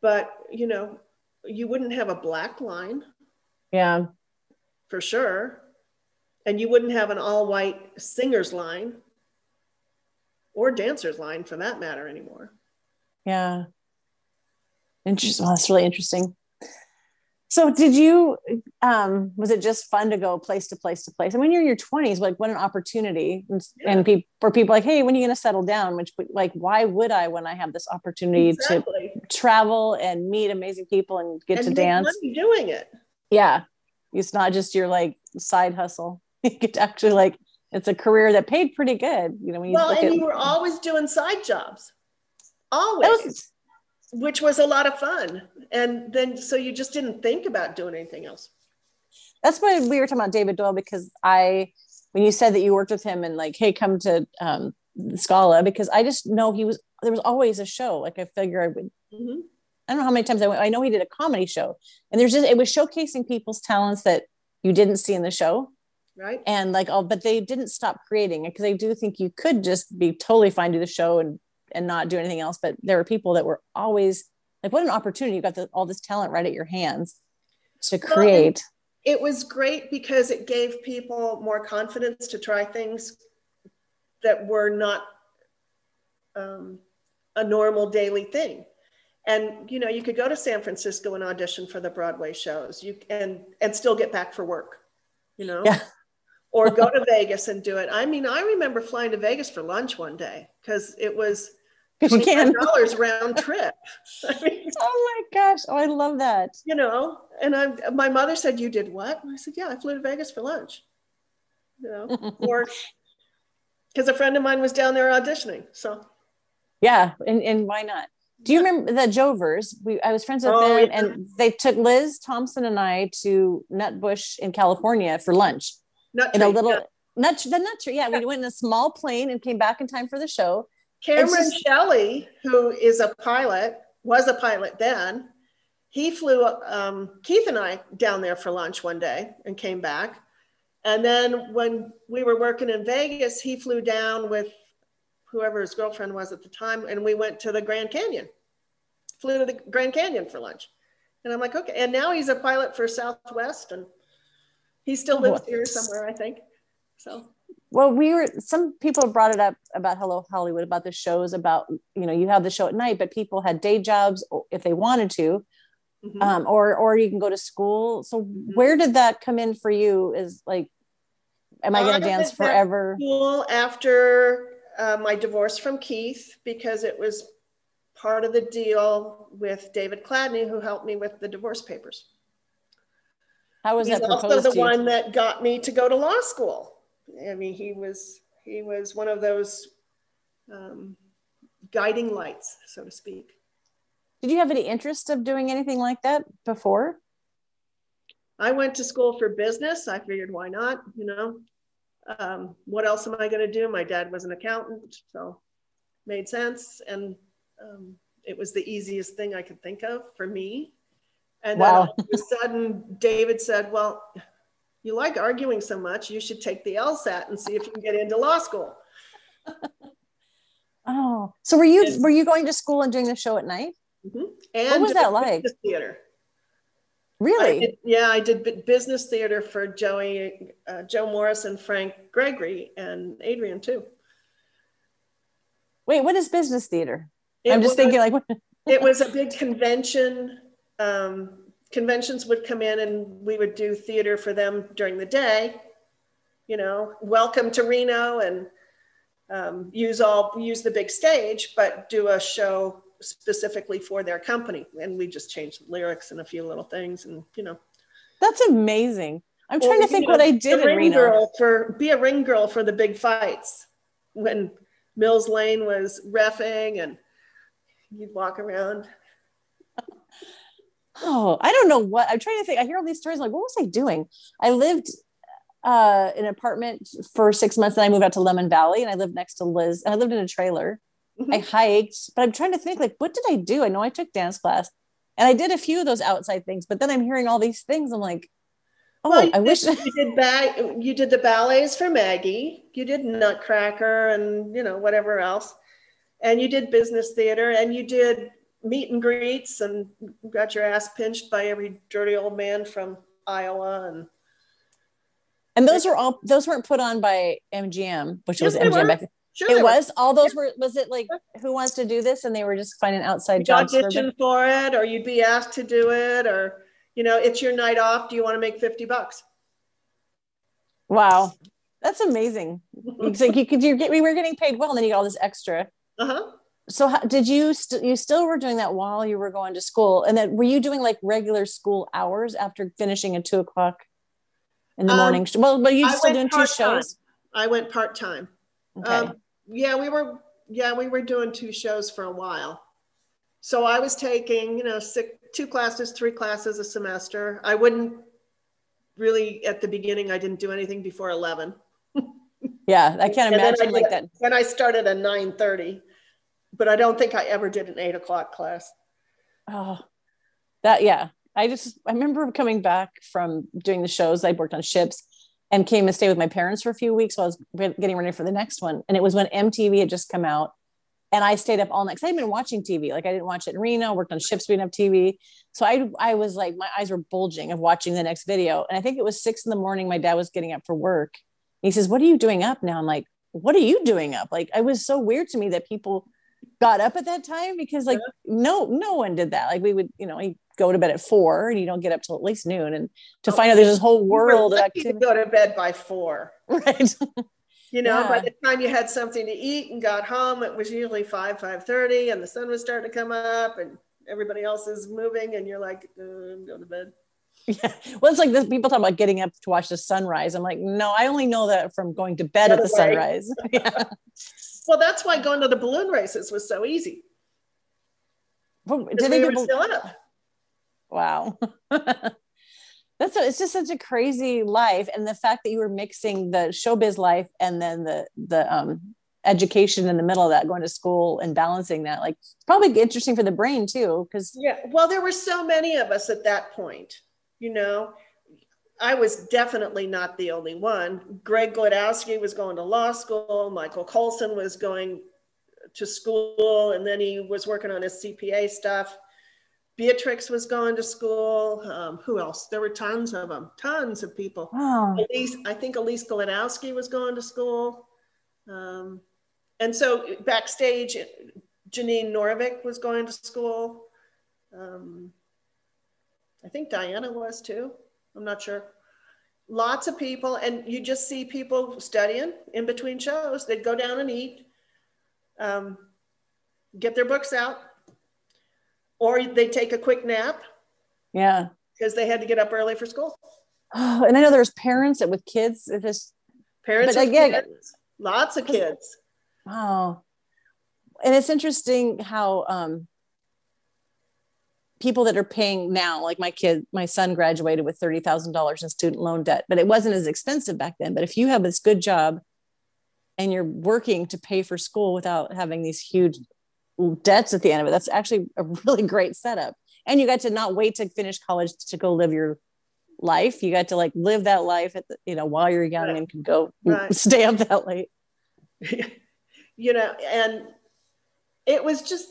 But you know, you wouldn't have a black line. Yeah. For sure and you wouldn't have an all white singers line or dancers line for that matter anymore. Yeah. Interesting. Well, that's really interesting. So did you um was it just fun to go place to place to place? I mean, you're in your 20s, like what an opportunity. And, yeah. and people for people like, hey, when are you gonna settle down? Which like why would I when I have this opportunity exactly. to travel and meet amazing people and get and to dance? doing it. Yeah. It's not just your like side hustle. you could actually like it's a career that paid pretty good. You know, when you well, and at, you were always doing side jobs, always, was, which was a lot of fun. And then so you just didn't think about doing anything else. That's why we were talking about David Doyle because I, when you said that you worked with him and like, hey, come to um, Scala, because I just know he was there was always a show. Like I figure I would. Mm-hmm. I don't know how many times I went. I know he did a comedy show, and there's just it was showcasing people's talents that you didn't see in the show right. And like oh but they didn't stop creating it because i do think you could just be totally fine to the show and and not do anything else but there were people that were always like what an opportunity. You got the, all this talent right at your hands to create. well, it was great because it gave people more confidence to try things that were not um, a normal daily thing. And you know you could go to san francisco and audition for the broadway shows. You and and still get back for work you know? Yeah or go to Vegas and do it. I mean, I remember flying to Vegas for lunch one day because it was dollars round trip. I mean, oh my gosh! Oh, I love that. You know, and I, my mother said, "You did what?" And I said, "Yeah, I flew to Vegas for lunch." You know, or because a friend of mine was down there auditioning. So, yeah, and and why not? Do you remember the Jovers? We I was friends with Oh, them, yeah. and they took Liz Thompson and I to Nutbush in California for lunch Nut in a little yeah. nut the nut tree. Yeah, we went in a small plane and came back in time for the show. Cameron just- Shelley, who is a pilot, was a pilot then. He flew um, Keith and I down there for lunch one day and came back. And then when we were working in Vegas, he flew down with whoever his girlfriend was at the time, and we went to the Grand Canyon. Flew to the Grand Canyon for lunch. And I'm like, okay. And now he's a pilot for Southwest, and he still lives here somewhere, I think. So Well, we were some people brought it up about Hello Hollywood about the shows about you know you have the show at night, but people had day jobs if they wanted to, mhm. um, or or you can go to school. So where did that come in for you? Is like, am I I going to dance forever? school after uh, my divorce from Keith because it was part of the deal with David Cladney, who helped me with the divorce papers. How was He's that also the one that got me to go to law school. I mean, he was he was one of those um, guiding lights, so to speak. Did you have any interest of doing anything like that before? I went to school for business. I figured, why not? You know, um, what else am I going to do? My dad was an accountant, so made sense, and um, it was the easiest thing I could think of for me. And then Wow. all of a sudden, David said, "Well, you like arguing so much, you should take the LSAT and see if you can get into law school." Oh, so were you Yes. were you going to school and doing the show at night? And was that like? business Theater. I Really? did- yeah, I did business theater for Joey, uh, Joe Morris, and Frank Gregory, and Adrian too. Wait, what is business theater? It I'm just was- thinking like, it was a big convention. Um, conventions would come in and we would do theater for them during the day. You know, welcome to Reno and um, use all use the big stage, but do a show specifically for their company. And we just changed the lyrics and a few little things, and you know, That's amazing. I'm trying to think know, what I did in ring Reno. girl for be a ring girl for the big fights when Mills Lane was refing and you'd walk around. Oh, I don't know what I'm trying to think. I hear all these stories. Like, what was I doing? I lived uh, in an apartment for six months, and I moved out to Lemon Valley, and I lived next to Liz. And I lived in a trailer. Mhm. I hiked, but I'm trying to think. Like, what did I do? I know I took dance class, and I did a few of those outside things. But then I'm hearing all these things. I'm like, oh, Well, I wish. you did ba- you did the ballets for Maggie. You did Nutcracker and you know whatever else, and you did business theater and you did meet and greets and got your ass pinched by every dirty old man from Iowa and And those were all. Those weren't put on by MGM, which Yes, was MGM were. back sure It were. was. All those were. Was it like Who Wants to Do This? And they were just finding outside You'd jobs. For audition for it or you'd be asked to do it or you know it's your night off. Do you want to make fifty bucks? Wow, that's amazing. It's like you could you get we were getting paid well, and then you got all this extra. Uh huh. So how, did you st- you still were doing that while you were going to school, and then were you doing like regular school hours after finishing at two o'clock in the Um, morning? Well, but you still doing two shows. I went part time. Okay. Um, yeah, we were. Yeah, we were doing two shows for a while. So I was taking, you know, six, two classes, three classes a semester. I wouldn't really at the beginning. I didn't do anything before eleven. yeah, I can't imagine I like that. Then I started at nine thirty, but I don't think I ever did an eight o'clock class. Oh, that yeah. I just I remember coming back from doing the shows. I worked on ships and came and stayed with my parents for a few weeks while I was getting ready for the next one. And it was when MTV had just come out, and I stayed up all night because I'd been watching TV. Like I didn't watch it in Reno. Worked on ships, we didn't have TV, so I I was like my eyes were bulging of watching the next video. And I think it was six in the morning. My dad was getting up for work. He says, "What are you doing up now?" I'm like, "What are you doing up?" Like it was so weird to me that people got up at that time because like no no one did that. Like we would you know you go to bed at four and you don't get up till at least noon and to find out there's this whole world of lucky to go to bed by four. right. You know, by the time you had something to eat and got home, it was usually five, five thirty, and the sun was starting to come up, and everybody else is moving, and you're like, uh, I'm going to bed. yeah. Well it's like this people talk about getting up to watch the sunrise. I'm like no i only know that from going to bed at the sunrise. Yeah Well, that's why going to the balloon races was so easy. Did they we give still up. Wow. That's it's just such a crazy life, and the fact that you were mixing the showbiz life and then the the um, education in the middle of that, going to school and balancing that, like probably interesting for the brain too. Because Yeah, well, there were so many of us at that point. You know, I was definitely not the only one. Greg Glodowski was going to law school. Michael Colson was going to school, and then he was working on his CPA stuff. Beatrix was going to school. Um, who else? There were tons of them, tons of people. wow, Elise, I think Elise Golanowski was going to school. Um, and so backstage, Janine Norvik was going to school. Um, I think Diana was too. I'm not sure. Lots of people, and you just see people studying in between shows. They'd go down and eat, um, get their books out, or they'd take a quick nap yeah. because they had to get up early for school. and I know there's parents that with kids, it just Parents, But again- kids, lots of kids. Wow. And it's interesting how um, people that are paying now, like my kid, my son graduated with $30,000 in student loan debt, but it wasn't as expensive back then. But if you have this good job and you're working to pay for school without having these huge debts at the end of it, that's actually a really great setup. And you got to not wait to finish college to go live your life. You got to like live that life at the, you know, while you're young Right. and can go Right. stay up that late. you know and it was just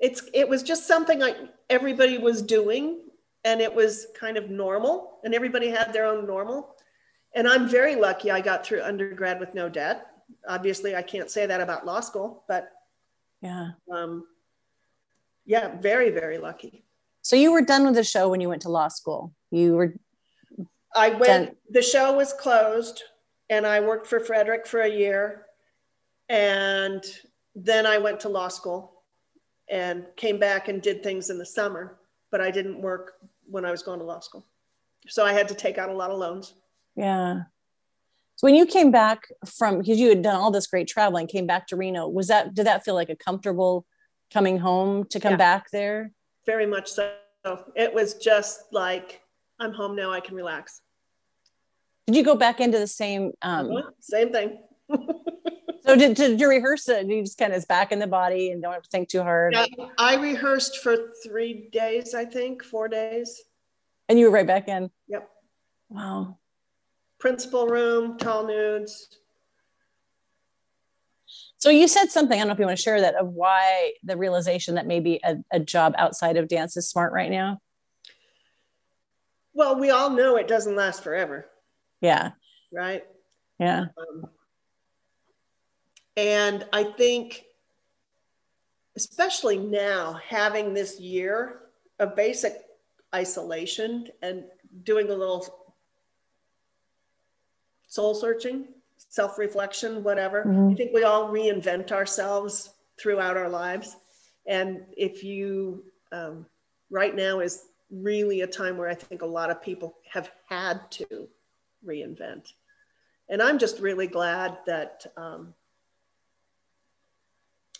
it's it was just something like everybody was doing and it was kind of normal and everybody had their own normal and i'm very lucky i got through undergrad with no debt obviously i can't say that about law school but Yeah. um, yeah very very lucky So you were done with the show when you went to law school. You were I went, Done. the show was closed and I worked for Frederick for a year. And then I went to law school and came back and did things in the summer, but I didn't work when I was going to law school. So I had to take out a lot of loans. yeah. So when you came back from because you had done all this great traveling, came back to Reno, was that did that feel like a comfortable coming home to come Yeah. back there? Very much so. It was just like, I'm home now, I can relax. Did you go back into the same um Same thing. so did, did you rehearse it? You just kind of is back in the body and don't have to think too hard. I, I rehearsed for three days, I think, four days. And you were right back in. Yep. Wow. Principal room, tall nudes, So you said something, I don't know if you want to share that of why the realization that maybe a, a job outside of dance is smart right now. Well, we all know it doesn't last forever, Yeah. right? Yeah. Um, and I think, especially now, having this year of basic isolation and doing a little soul searching, self reflection, whatever, Mhm. I think we all reinvent ourselves throughout our lives. And if you, um, right now is really a time where I think a lot of people have had to reinvent. And I'm just really glad that um,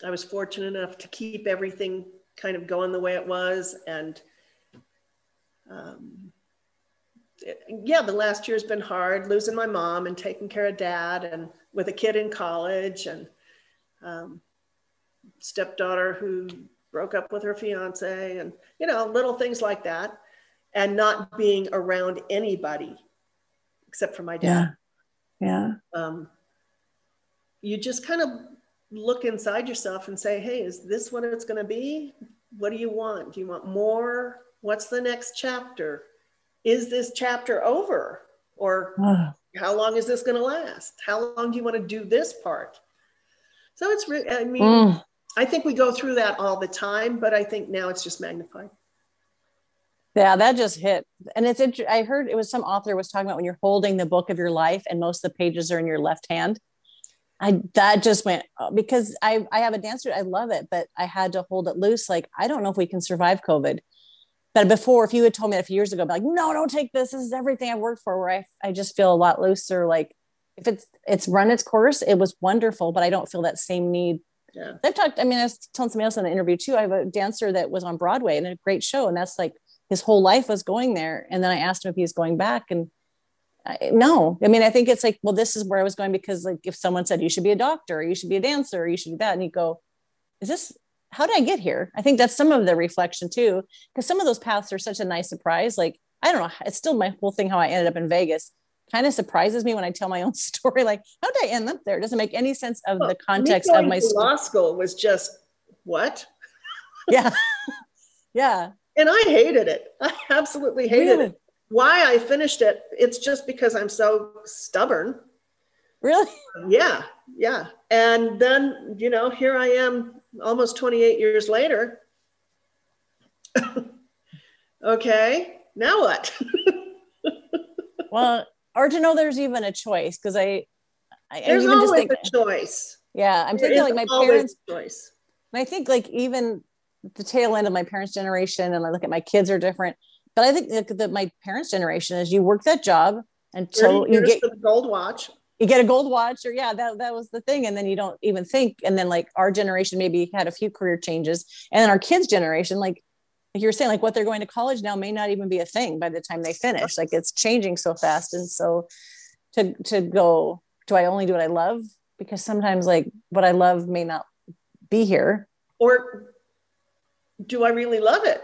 I was fortunate enough to keep everything kind of going the way it was. And um, it- yeah, the last year's been hard, losing my mom and taking care of dad and with a kid in college and um, stepdaughter who broke up with her fiance and, you know, little things like that. And not being around anybody except for my dad Yeah. um, you just kind of look inside yourself and say, hey, is this what it's going to be? What do you want? Do you want more? What's the next chapter? Is this chapter over? Or how long is this going to last? How long do you want to do this part? So it's, re- I mean, Mm. I think we go through that all the time, but I think now it's just magnified. Yeah, that just hit. And it's int- I heard it was some author was talking about when you're holding the book of your life and most of the pages are in your left hand. I that just went uh, because I I have a dancer I love it but I had to hold it loose like I don't know if we can survive COVID. But before if you had told me that a few years ago I'd be like no don't take this this is everything I've worked for where I I just feel a lot looser like if it's it's run its course it was wonderful but I don't feel that same need Yeah. I've talked, I mean, I was telling somebody else in the interview too. I have a dancer that was on Broadway and a great show. And that's like his whole life was going there. And then I asked him if he was going back. And no, I mean, I think it's like, well, this is where I was going because like if someone said you should be a doctor, or you should be a dancer, or you should do that, and you go, is this how did I get here? I think that's some of the reflection too, because some of those paths are such a nice surprise. Like I don't know, it's still my whole thing how I ended up in Vegas kind of surprises me when I tell my own story. Like, how did I end up there? It doesn't make any sense of well, the context of my law school was just what? yeah, yeah. And I hated it. I absolutely hated really? it. Why I finished it? It's just because I'm so stubborn. Really? Yeah, yeah. And then you know, here I am, almost 28 years later. okay, now what? well, or to know there's even a choice because I, I there's even always just think, a choice. Yeah, I'm there thinking like my parents' choice. And I think like even the tail end of my parents' generation, and I look at my kids are different. But I think that, my parents' generation is you work that job until you get the gold watch. You get a gold watch, or yeah, that that was the thing, and then you don't even think. And then like our generation maybe had a few career changes, and then our kids' generation, like like you were saying, like what they're going to college now may not even be a thing by the time they finish. Like it's changing so fast. And so to to go, do I only do what I love? Because sometimes like what I love may not be here. Or do I really love it?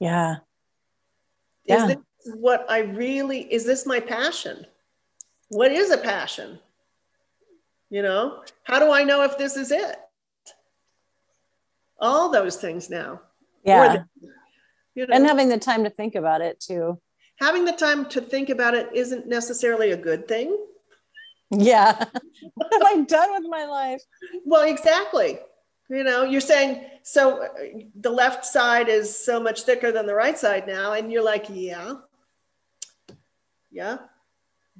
Yeah. Is this what I really is this my passion? What is a passion? You know, how do I know if this is it? All those things now. Yeah. the, you know, and having the time to think about it too. Having the time to think about it isn't necessarily a good thing. Yeah. What have i done with my life? Well exactly you know you're saying so uh, the left side is so much thicker than the right side now and you're like yeah yeah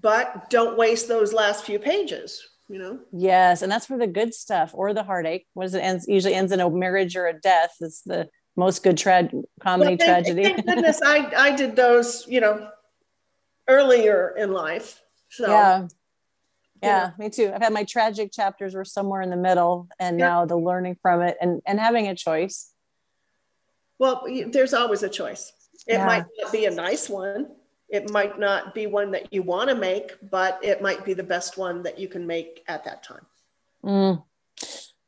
but don't waste those last few pages you know yes and that's for the good stuff or the heartache what does it ends usually ends in a marriage or a death is the most good tra- comedy well, tragedy. Thank goodness I, I did those, you know, earlier in life. So yeah. Yeah, me too. I've had my tragic chapters were somewhere in the middle and yeah. now the learning from it and, and having a choice. Well, there's always a choice. It yeah. might not be a nice one. It might not be one that you want to make, but it might be the best one that you can make at that time. Mm.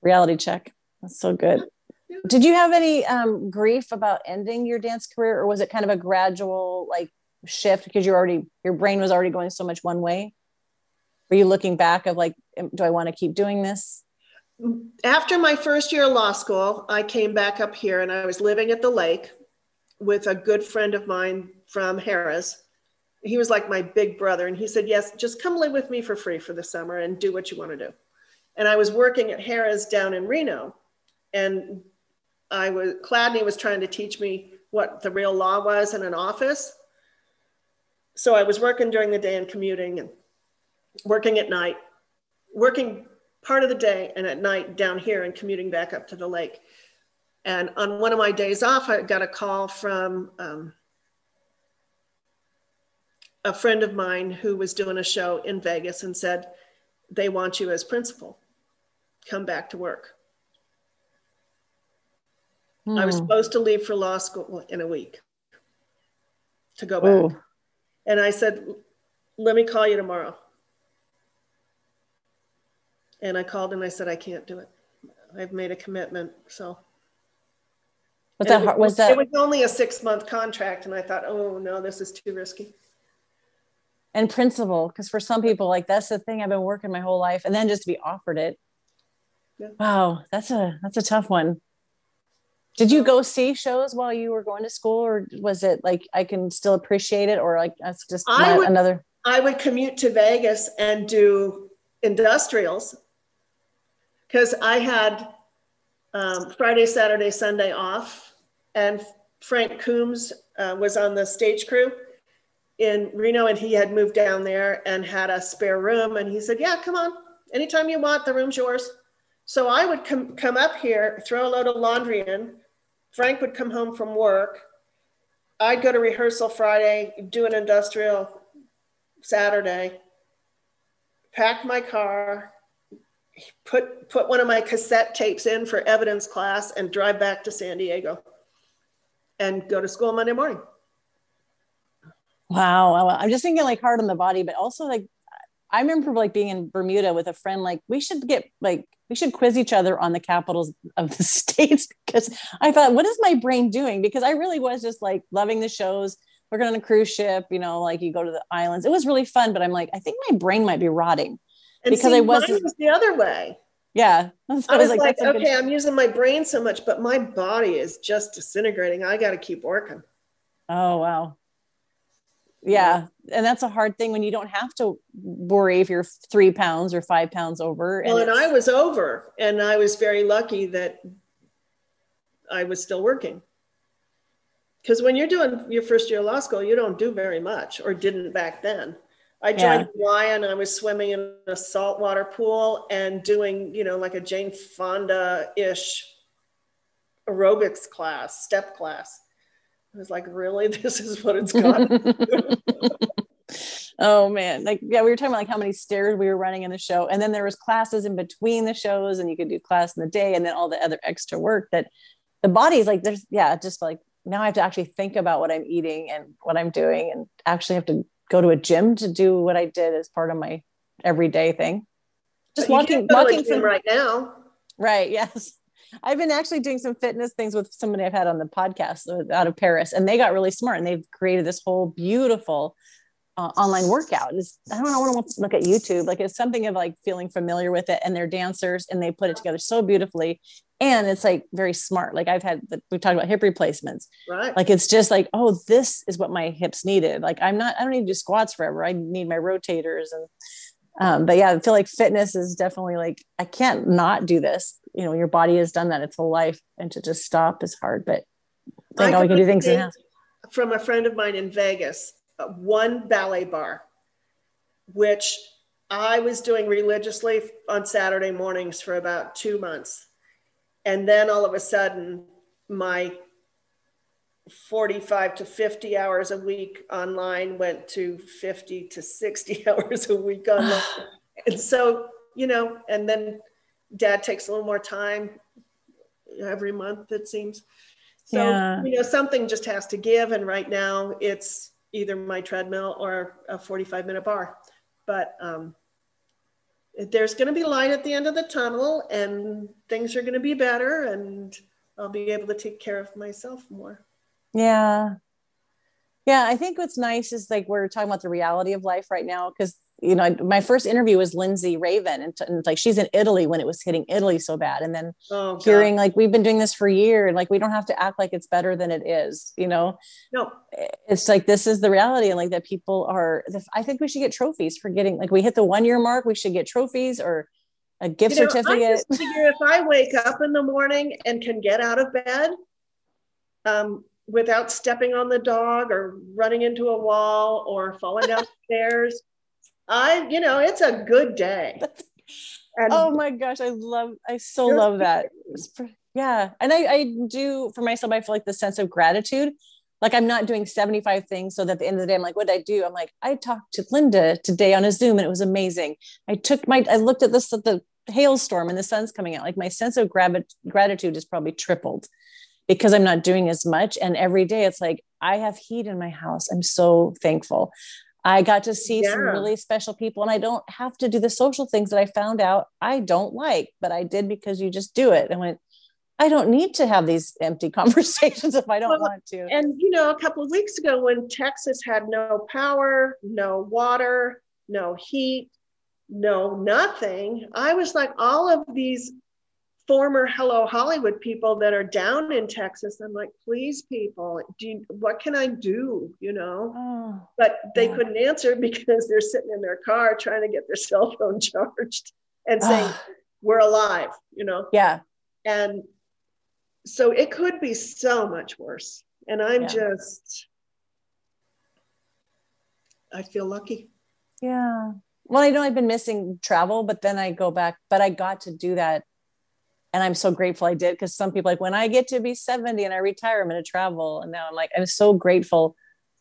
Reality check. That's so good did you have any um, grief about ending your dance career or was it kind of a gradual like shift because you're already your brain was already going so much one way were you looking back of like do i want to keep doing this? After my first year of law school i came back up here and i was living at the lake with a good friend of mine from harris he was like my big brother and he said yes just come live with me for free for the summer and do what you want to do. And i was working at harris down in reno and I was Cladney was trying to teach me what the real law was in an office. So I was working during the day and commuting and working at night, working part of the day and at night down here and commuting back up to the lake. And on one of my days off, I got a call from um, a friend of mine who was doing a show in Vegas and said, they want you as principal. Come back to work. I was hmm. supposed to leave for law school in a week to go back. Ooh. And I said, let me call you tomorrow. And I called and I said, I can't do it. I've made a commitment. So was that, was, was that it was only a six month contract and I thought, oh no, this is too risky. And principle, because for some people, like that's the thing I've been working my whole life. And then just to be offered it. Yeah. Wow, that's a that's a tough one. Did you go see shows while you were going to school, or was it like I can still appreciate it, or like that's just I would, another? I would commute to Vegas and do industrials because I had um, Friday, Saturday, Sunday off, and Frank Coombs uh, was on the stage crew in Reno, and he had moved down there and had a spare room, and he said, "Yeah, come on, anytime you want, the room's yours." So I would come come up here, throw a load of laundry in, Frank would come home from work. I'd go to rehearsal Friday, do an industrial Saturday, pack my car, put put one of my cassette tapes in for evidence class and drive back to San Diego and go to school Monday morning. Wow. I'm just thinking like hard on the body, but also like I remember like being in Bermuda with a friend, like we should get like we should quiz each other on the capitals of the states because I thought, what is my brain doing? Because I really was just like loving the shows, working on a cruise ship, you know, like you go to the islands. It was really fun, but I'm like, I think my brain might be rotting and because see, I wasn't was the other way. Yeah. I was, I was like, like okay, good... I'm using my brain so much, but my body is just disintegrating. I got to keep working. Oh, wow. Yeah. And that's a hard thing when you don't have to worry if you're three pounds or five pounds over. Well, and, and I was over, and I was very lucky that I was still working. Because when you're doing your first year of law school, you don't do very much, or didn't back then. I joined yeah. Y and I was swimming in a saltwater pool and doing, you know, like a Jane Fonda ish aerobics class, step class. I was like, really? This is what it's got. oh man. Like, yeah, we were talking about like how many stairs we were running in the show. And then there was classes in between the shows and you could do class in the day and then all the other extra work that the body's like, there's, yeah, just like now I have to actually think about what I'm eating and what I'm doing and actually have to go to a gym to do what I did as part of my everyday thing. Just walking, walking from right now. Right. Yes. I've been actually doing some fitness things with somebody I've had on the podcast out of Paris, and they got really smart and they've created this whole beautiful uh, online workout. I don't know. I want to look at YouTube. Like it's something of like feeling familiar with it, and they're dancers and they put it together so beautifully. And it's like very smart. Like i've had we've talked about hip replacements. Right. Like it's just like oh this is what my hips needed. Like i'm not i don't need to do squats forever. I need my rotators. And um, but yeah i feel like fitness is definitely like i can't not do this. You know your body has done that. Its whole life and to just stop is hard but thank god we can do things from a friend of mine in vegas Uh, one ballet bar, which i was doing religiously on saturday mornings for about two months and then all of a sudden, my 45 to 50 hours a week online went to 50 to 60 hours a week online. and so, you know, and then dad takes a little more time every month, it seems. So, yeah. you know, something just has to give. And right now it's either my treadmill or a 45 minute bar. But um, there's going to be light at the end of the tunnel and things are going to be better and I'll be able to take care of myself more. Yeah. Yeah. I think what's nice is like we're talking about the reality of life right now because you know, my first interview was Lindsay Raven, and, and, like she's in Italy when it was hitting Italy so bad. And then oh, hearing like we've been doing this for a year, and like we don't have to act like it's better than it is, you know. No, it's like this is the reality, and like that people are. I think we should get trophies for getting like we hit the one year mark. We should get trophies or a gift you know, certificate. I figure if I wake up in the morning and can get out of bed, um, without stepping on the dog or running into a wall or falling downstairs. I, you know, it's a good day. And oh my gosh, I love, I so love that. Yeah. And I, I do for myself, I feel like the sense of gratitude. Like I'm not doing 75 things so that at the end of the day, I'm like, what did I do? I'm like, I talked to Linda today on a Zoom and it was amazing. I took my, I looked at this at the hailstorm and the sun's coming out. Like my sense of grat- gratitude is probably tripled because I'm not doing as much. And every day it's like, I have heat in my house. I'm so thankful. I got to see yeah. some really special people, and I don't have to do the social things that I found out I don't like, but I did because you just do it. And went, I don't need to have these empty conversations if I don't well, want to. And you know, a couple of weeks ago, when Texas had no power, no water, no heat, no nothing, I was like, all of these former Hello Hollywood people that are down in Texas. I'm like, please, people, do you, what can I do? You know, oh, but they yeah. couldn't answer because they're sitting in their car trying to get their cell phone charged and saying, we're alive, you know? Yeah. And so it could be so much worse. And I'm yeah. just, I feel lucky. Yeah. Well, I know I've been missing travel, but then I go back, but I got to do that and i'm so grateful i did because some people like when i get to be 70 and i retire i'm going to travel and now i'm like i'm so grateful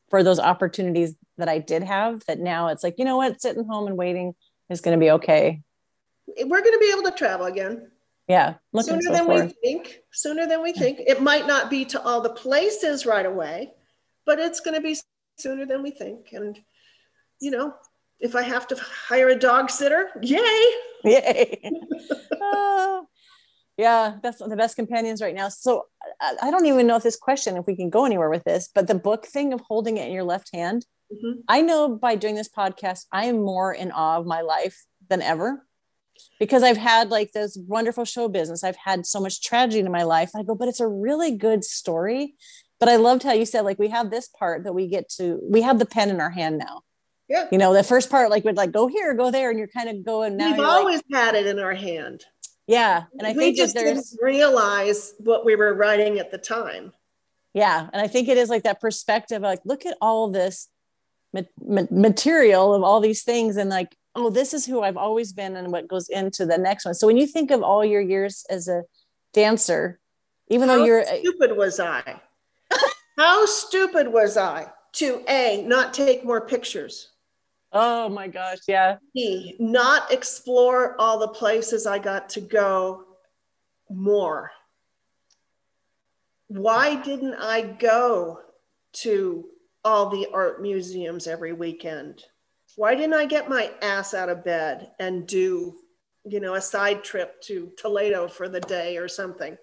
for those opportunities that i did have that now it's like you know what sitting home and waiting is going to be okay we're going to be able to travel again. Yeah. Sooner so than forward. we think. Sooner than we think. It might not be to all the places right away, but it's going to be sooner than we think. And, you know, if I have to hire a dog sitter, yay. Yay. Oh, yeah, that's the best companions right now. So I, I don't even know if this question, if we can go anywhere with this, but the book thing of holding it in your left hand, Mhm. I know by doing this podcast, I am more in awe of my life than ever because I've had like this wonderful show business. I've had so much tragedy in my life. I go, but it's a really good story. But I loved how you said, like, we have this part that we get to, we have the pen in our hand now. Yeah. You know, the first part, like, would like go here, go there, and you're kind of going now. We've you're like, always had it in our hand. Yeah. And I we think that just there's, didn't realize what we were writing at the time. yeah. And I think it is like that perspective, like, look at all this ma- ma- material of all these things and like, oh, this is who I've always been and what goes into the next one. So when you think of all your years as a dancer, even though you're, stupid was I? How stupid was I to A, not take more pictures? Oh my gosh, yeah. Not explore all the places I got to go more? Why didn't I go to all the art museums every weekend? Why didn't I get my ass out of bed and do, you know, a side trip to Toledo for the day or something?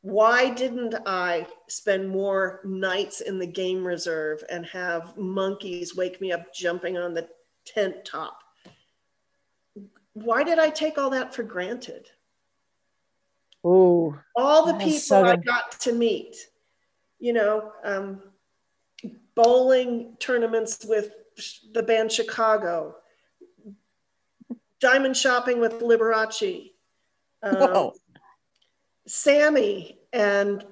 Why didn't I spend more nights in the game reserve and have monkeys wake me up jumping on the tent top? Why did I take all that for granted? Ooh, All the people so I got to meet, you know, um, bowling tournaments with the band Chicago, diamond shopping with Liberace, um. Sammy, and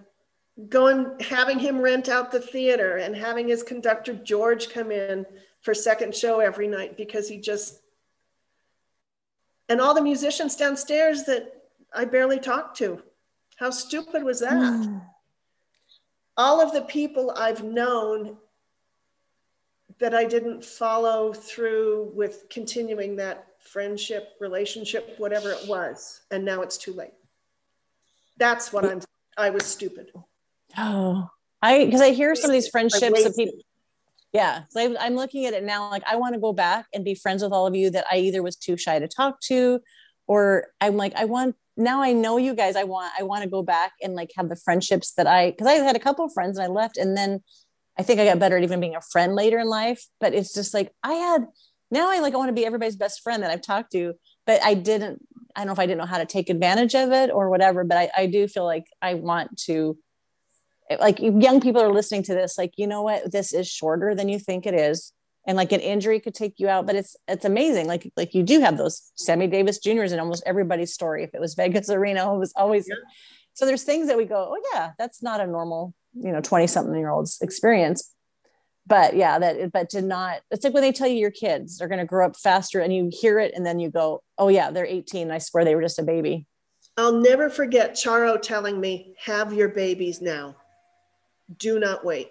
going having him rent out the theater and having his conductor George come in for second show every night because he just and all the musicians downstairs that I barely talked to. How stupid was that? Mm. all of the people I've known that I didn't follow through with continuing that friendship, relationship, whatever it was, and now it's too late. That's what I'm. I was stupid. Oh, I because I hear some of these friendships of people. Yeah, so I'm looking at it now. Like I want to go back and be friends with all of you that I either was too shy to talk to, or I'm like I want now. I know you guys. I want I want to go back and like have the friendships that I because I had a couple of friends and I left, and then I think I got better at even being a friend later in life. But it's just like I had now. I like I want to be everybody's best friend that I've talked to, but I didn't. I don't know if I didn't know how to take advantage of it or whatever. But I, I do feel like I want to like young people are listening to this like you know what? This is shorter than you think it is. And like an injury could take you out but it's it's amazing. Like like you do have those Sammy Davis Juniors in almost everybody's story. If it was Vegas or Reno it was always Yeah. so there's things that we go oh yeah that's not a normal you know 20 something year olds experience. But yeah that but to not it's like when they tell you your kids are going to grow up faster and you hear it and then you go oh yeah they're 18 i swear they were just a baby. I'll never forget Charo telling me, "Have your babies now. Do not wait."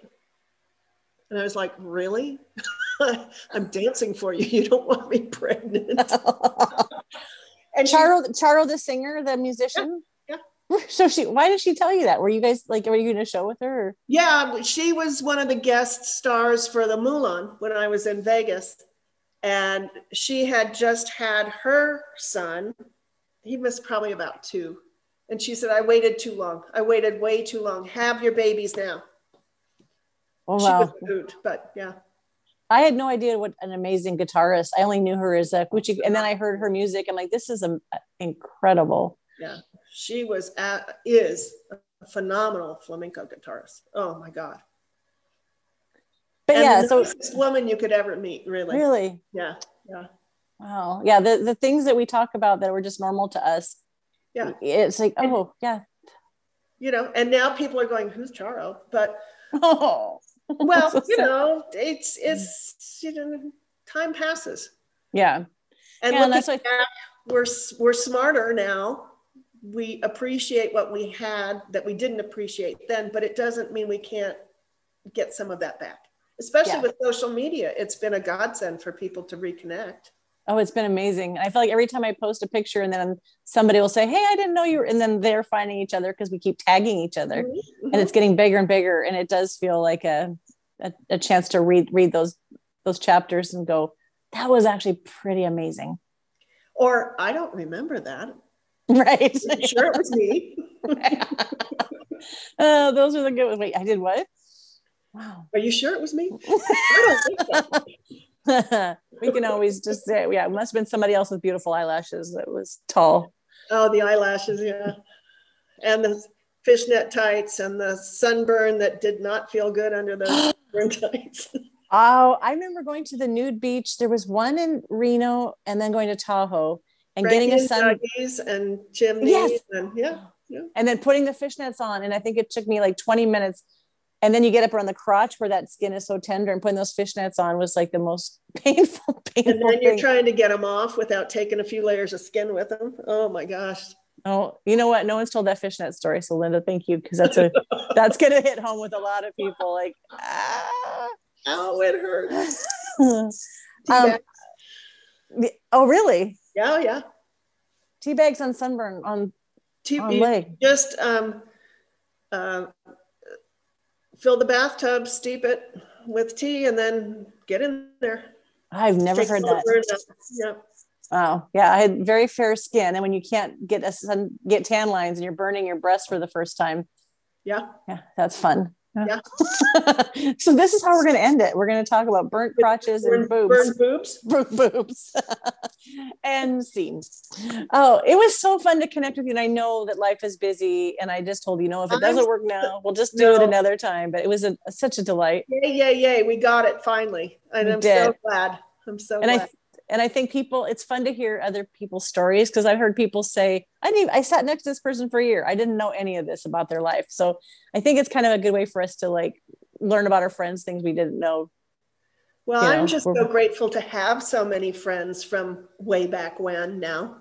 And I was like, "Really? I'm dancing for you. You don't want me pregnant?" And Charo, Charo, the singer, the musician. Yeah, So she, why did she tell you that? Were you guys like, were you going to show with her? Or? Yeah, she was one of the guest stars for the Mulan when I was in Vegas. And she had just had her son. He was probably about two. And she said, I waited too long. I waited way too long. Have your babies now. Oh She wow! was moved, but yeah. I had no idea what an amazing guitarist. I only knew her as a Gucci, and then I heard her music. I'm like, this is um, incredible. Yeah. She was at, is a phenomenal flamenco guitarist. Oh my God. But and yeah, the so nicest woman you could ever meet, really. really, Yeah. Yeah. wow, yeah. The the things that we talk about that were just normal to us. Yeah. it's like, oh yeah, You know, and now people are going, who's Charo? But oh, well, So you sad. know, it's it's you know, time passes, yeah, and Yeah, and that's back, we're we're smarter now. We appreciate what we had that we didn't appreciate then, but it doesn't mean we can't get some of that back. Especially Yeah. with social media, it's been a godsend for people to reconnect. Oh, it's been amazing. And I feel like every time I post a picture and then somebody will say, Hey, I didn't know you were, and then they're finding each other because we keep tagging each other Mhm, and it's getting bigger and bigger. And it does feel like a, a, a chance to read, read those, those chapters and go, that was actually pretty amazing. Or I don't remember that. Right. I'm sure it was me. oh, those are the good ones. Wait, I did what? Wow. Are you sure it was me? I don't think so. We can always just say, yeah, it must have been somebody else with beautiful eyelashes that was tall. Oh, the eyelashes, yeah. And the fishnet tights and the sunburn that did not feel good under the sunburn tights. Oh, I remember going to the nude beach. There was one in Reno and then going to Tahoe and getting a sun and chimneys Yes. and yeah, yeah. and then putting the fishnets on. And I think it took me like 20 minutes. And then you get up around the crotch where that skin is so tender and putting those fishnets on was like the most painful, painful And then you're thing. trying to get them off without taking a few layers of skin with them. Oh my gosh. Oh, you know what? No one's told that fishnet story. So Linda, thank you. Cause that's a, that's going to hit home with a lot of people like, ah. Oh, it hurts. um, oh, really? yeah, yeah. Tea bags on sunburn on, Tea- on leg. just um, uh, fill the bathtub, steep it with tea, and then get in there. I've never Take heard that. Yeah. Oh, yeah. I had very fair skin. And when you can't get a sun, get tan lines and you're burning your breast for the first time. Yeah. Yeah, that's fun. Yeah. so this is how we're going to end it. We're going to talk about burnt crotches and boobs. boobs. Burnt boobs and seams. Oh, it was so fun to connect with you. And I know that life is busy. And I just told you, know, if it doesn't work now, we'll just do it another time. But it was a, such a delight. Yay, yay, yay. We got it finally. And We I'm did. so glad. I'm so and glad. I and I think people it's fun to hear other people's stories because I've heard people say I didn't I sat next to this person for a year I didn't know any of this about their life so I think it's kind of a good way for us to like learn about our friends things we didn't know well, you know, I'm just so grateful to have so many friends from way back when now.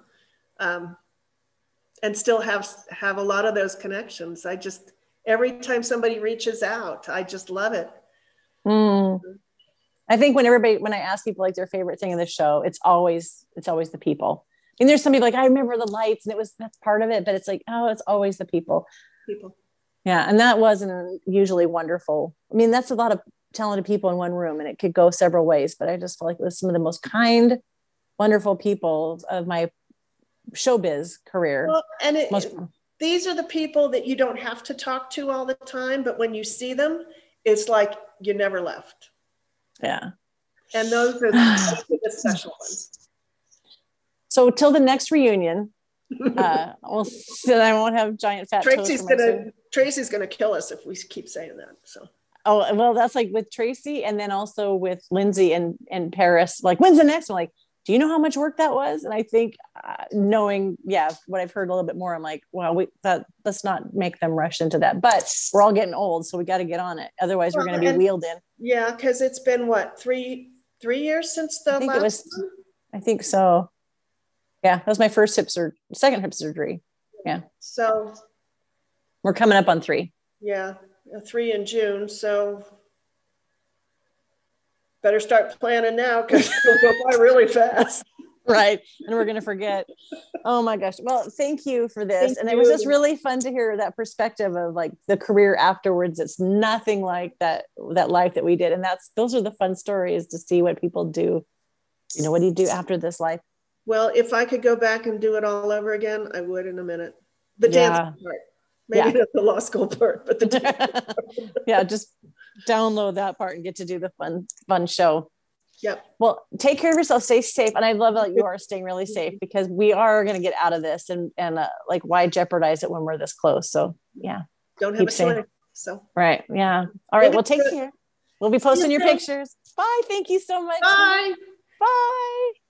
Um, and still have have a lot of those connections. I just every time somebody reaches out, I just love it. Mm. I think when everybody when I ask people like their favorite thing in the show it's always it's always the people and there's some people like I remember the lights and it was that's part of it but it's like oh it's always the people People. Yeah, and that wasn't usually wonderful. I mean, that's a lot of talented people in one room, and it could go several ways. But I just felt like it was some of the most kind, wonderful people of my showbiz career. Well, and it, Most, these are the people that you don't have to talk to all the time, but when you see them, it's like you never left. Yeah. And those are, those are the special ones. So till the next reunion, uh, we'll then I won't have giant fat Tracy's gonna soup. Tracy's gonna kill us if we keep saying that. So Oh well, that's like with Tracy, and then also with Lindsay and and Paris. Like, when's the next one? Like, do you know how much work that was? And I think uh, knowing, yeah, what I've heard a little bit more, I'm like, well, we that let's not make them rush into that. But we're all getting old, so we got to get on it. Otherwise, we're going to be wheeled in. yeah, because it's been what three three years since the I think last it was. one? I think so. Yeah, that was my first hip surgery, second hip surgery. Yeah. So We're coming up on three. yeah, three in June. So better start planning now because it'll go by really fast. right and we're going to forget oh my gosh well thank you for this Thank and it was just really fun to hear that perspective of like the career afterwards it's nothing like that that life that we did and that's those are the fun stories to see what people do you know what do you do after this life Well, if I could go back and do it all over again, I would in a minute. The Yeah. dance part, maybe Yeah. not the law school part, but the dance. yeah just download that part and get to do the fun fun show Yep. well take care of yourself stay safe and i love that you are staying really safe because we are going to get out of this and and uh, like why jeopardize it when we're this close so yeah Don't have a safe. choice. So Right. Yeah. All right. Well, take care. We'll be posting your pictures. Bye. Thank you so much. bye. Bye.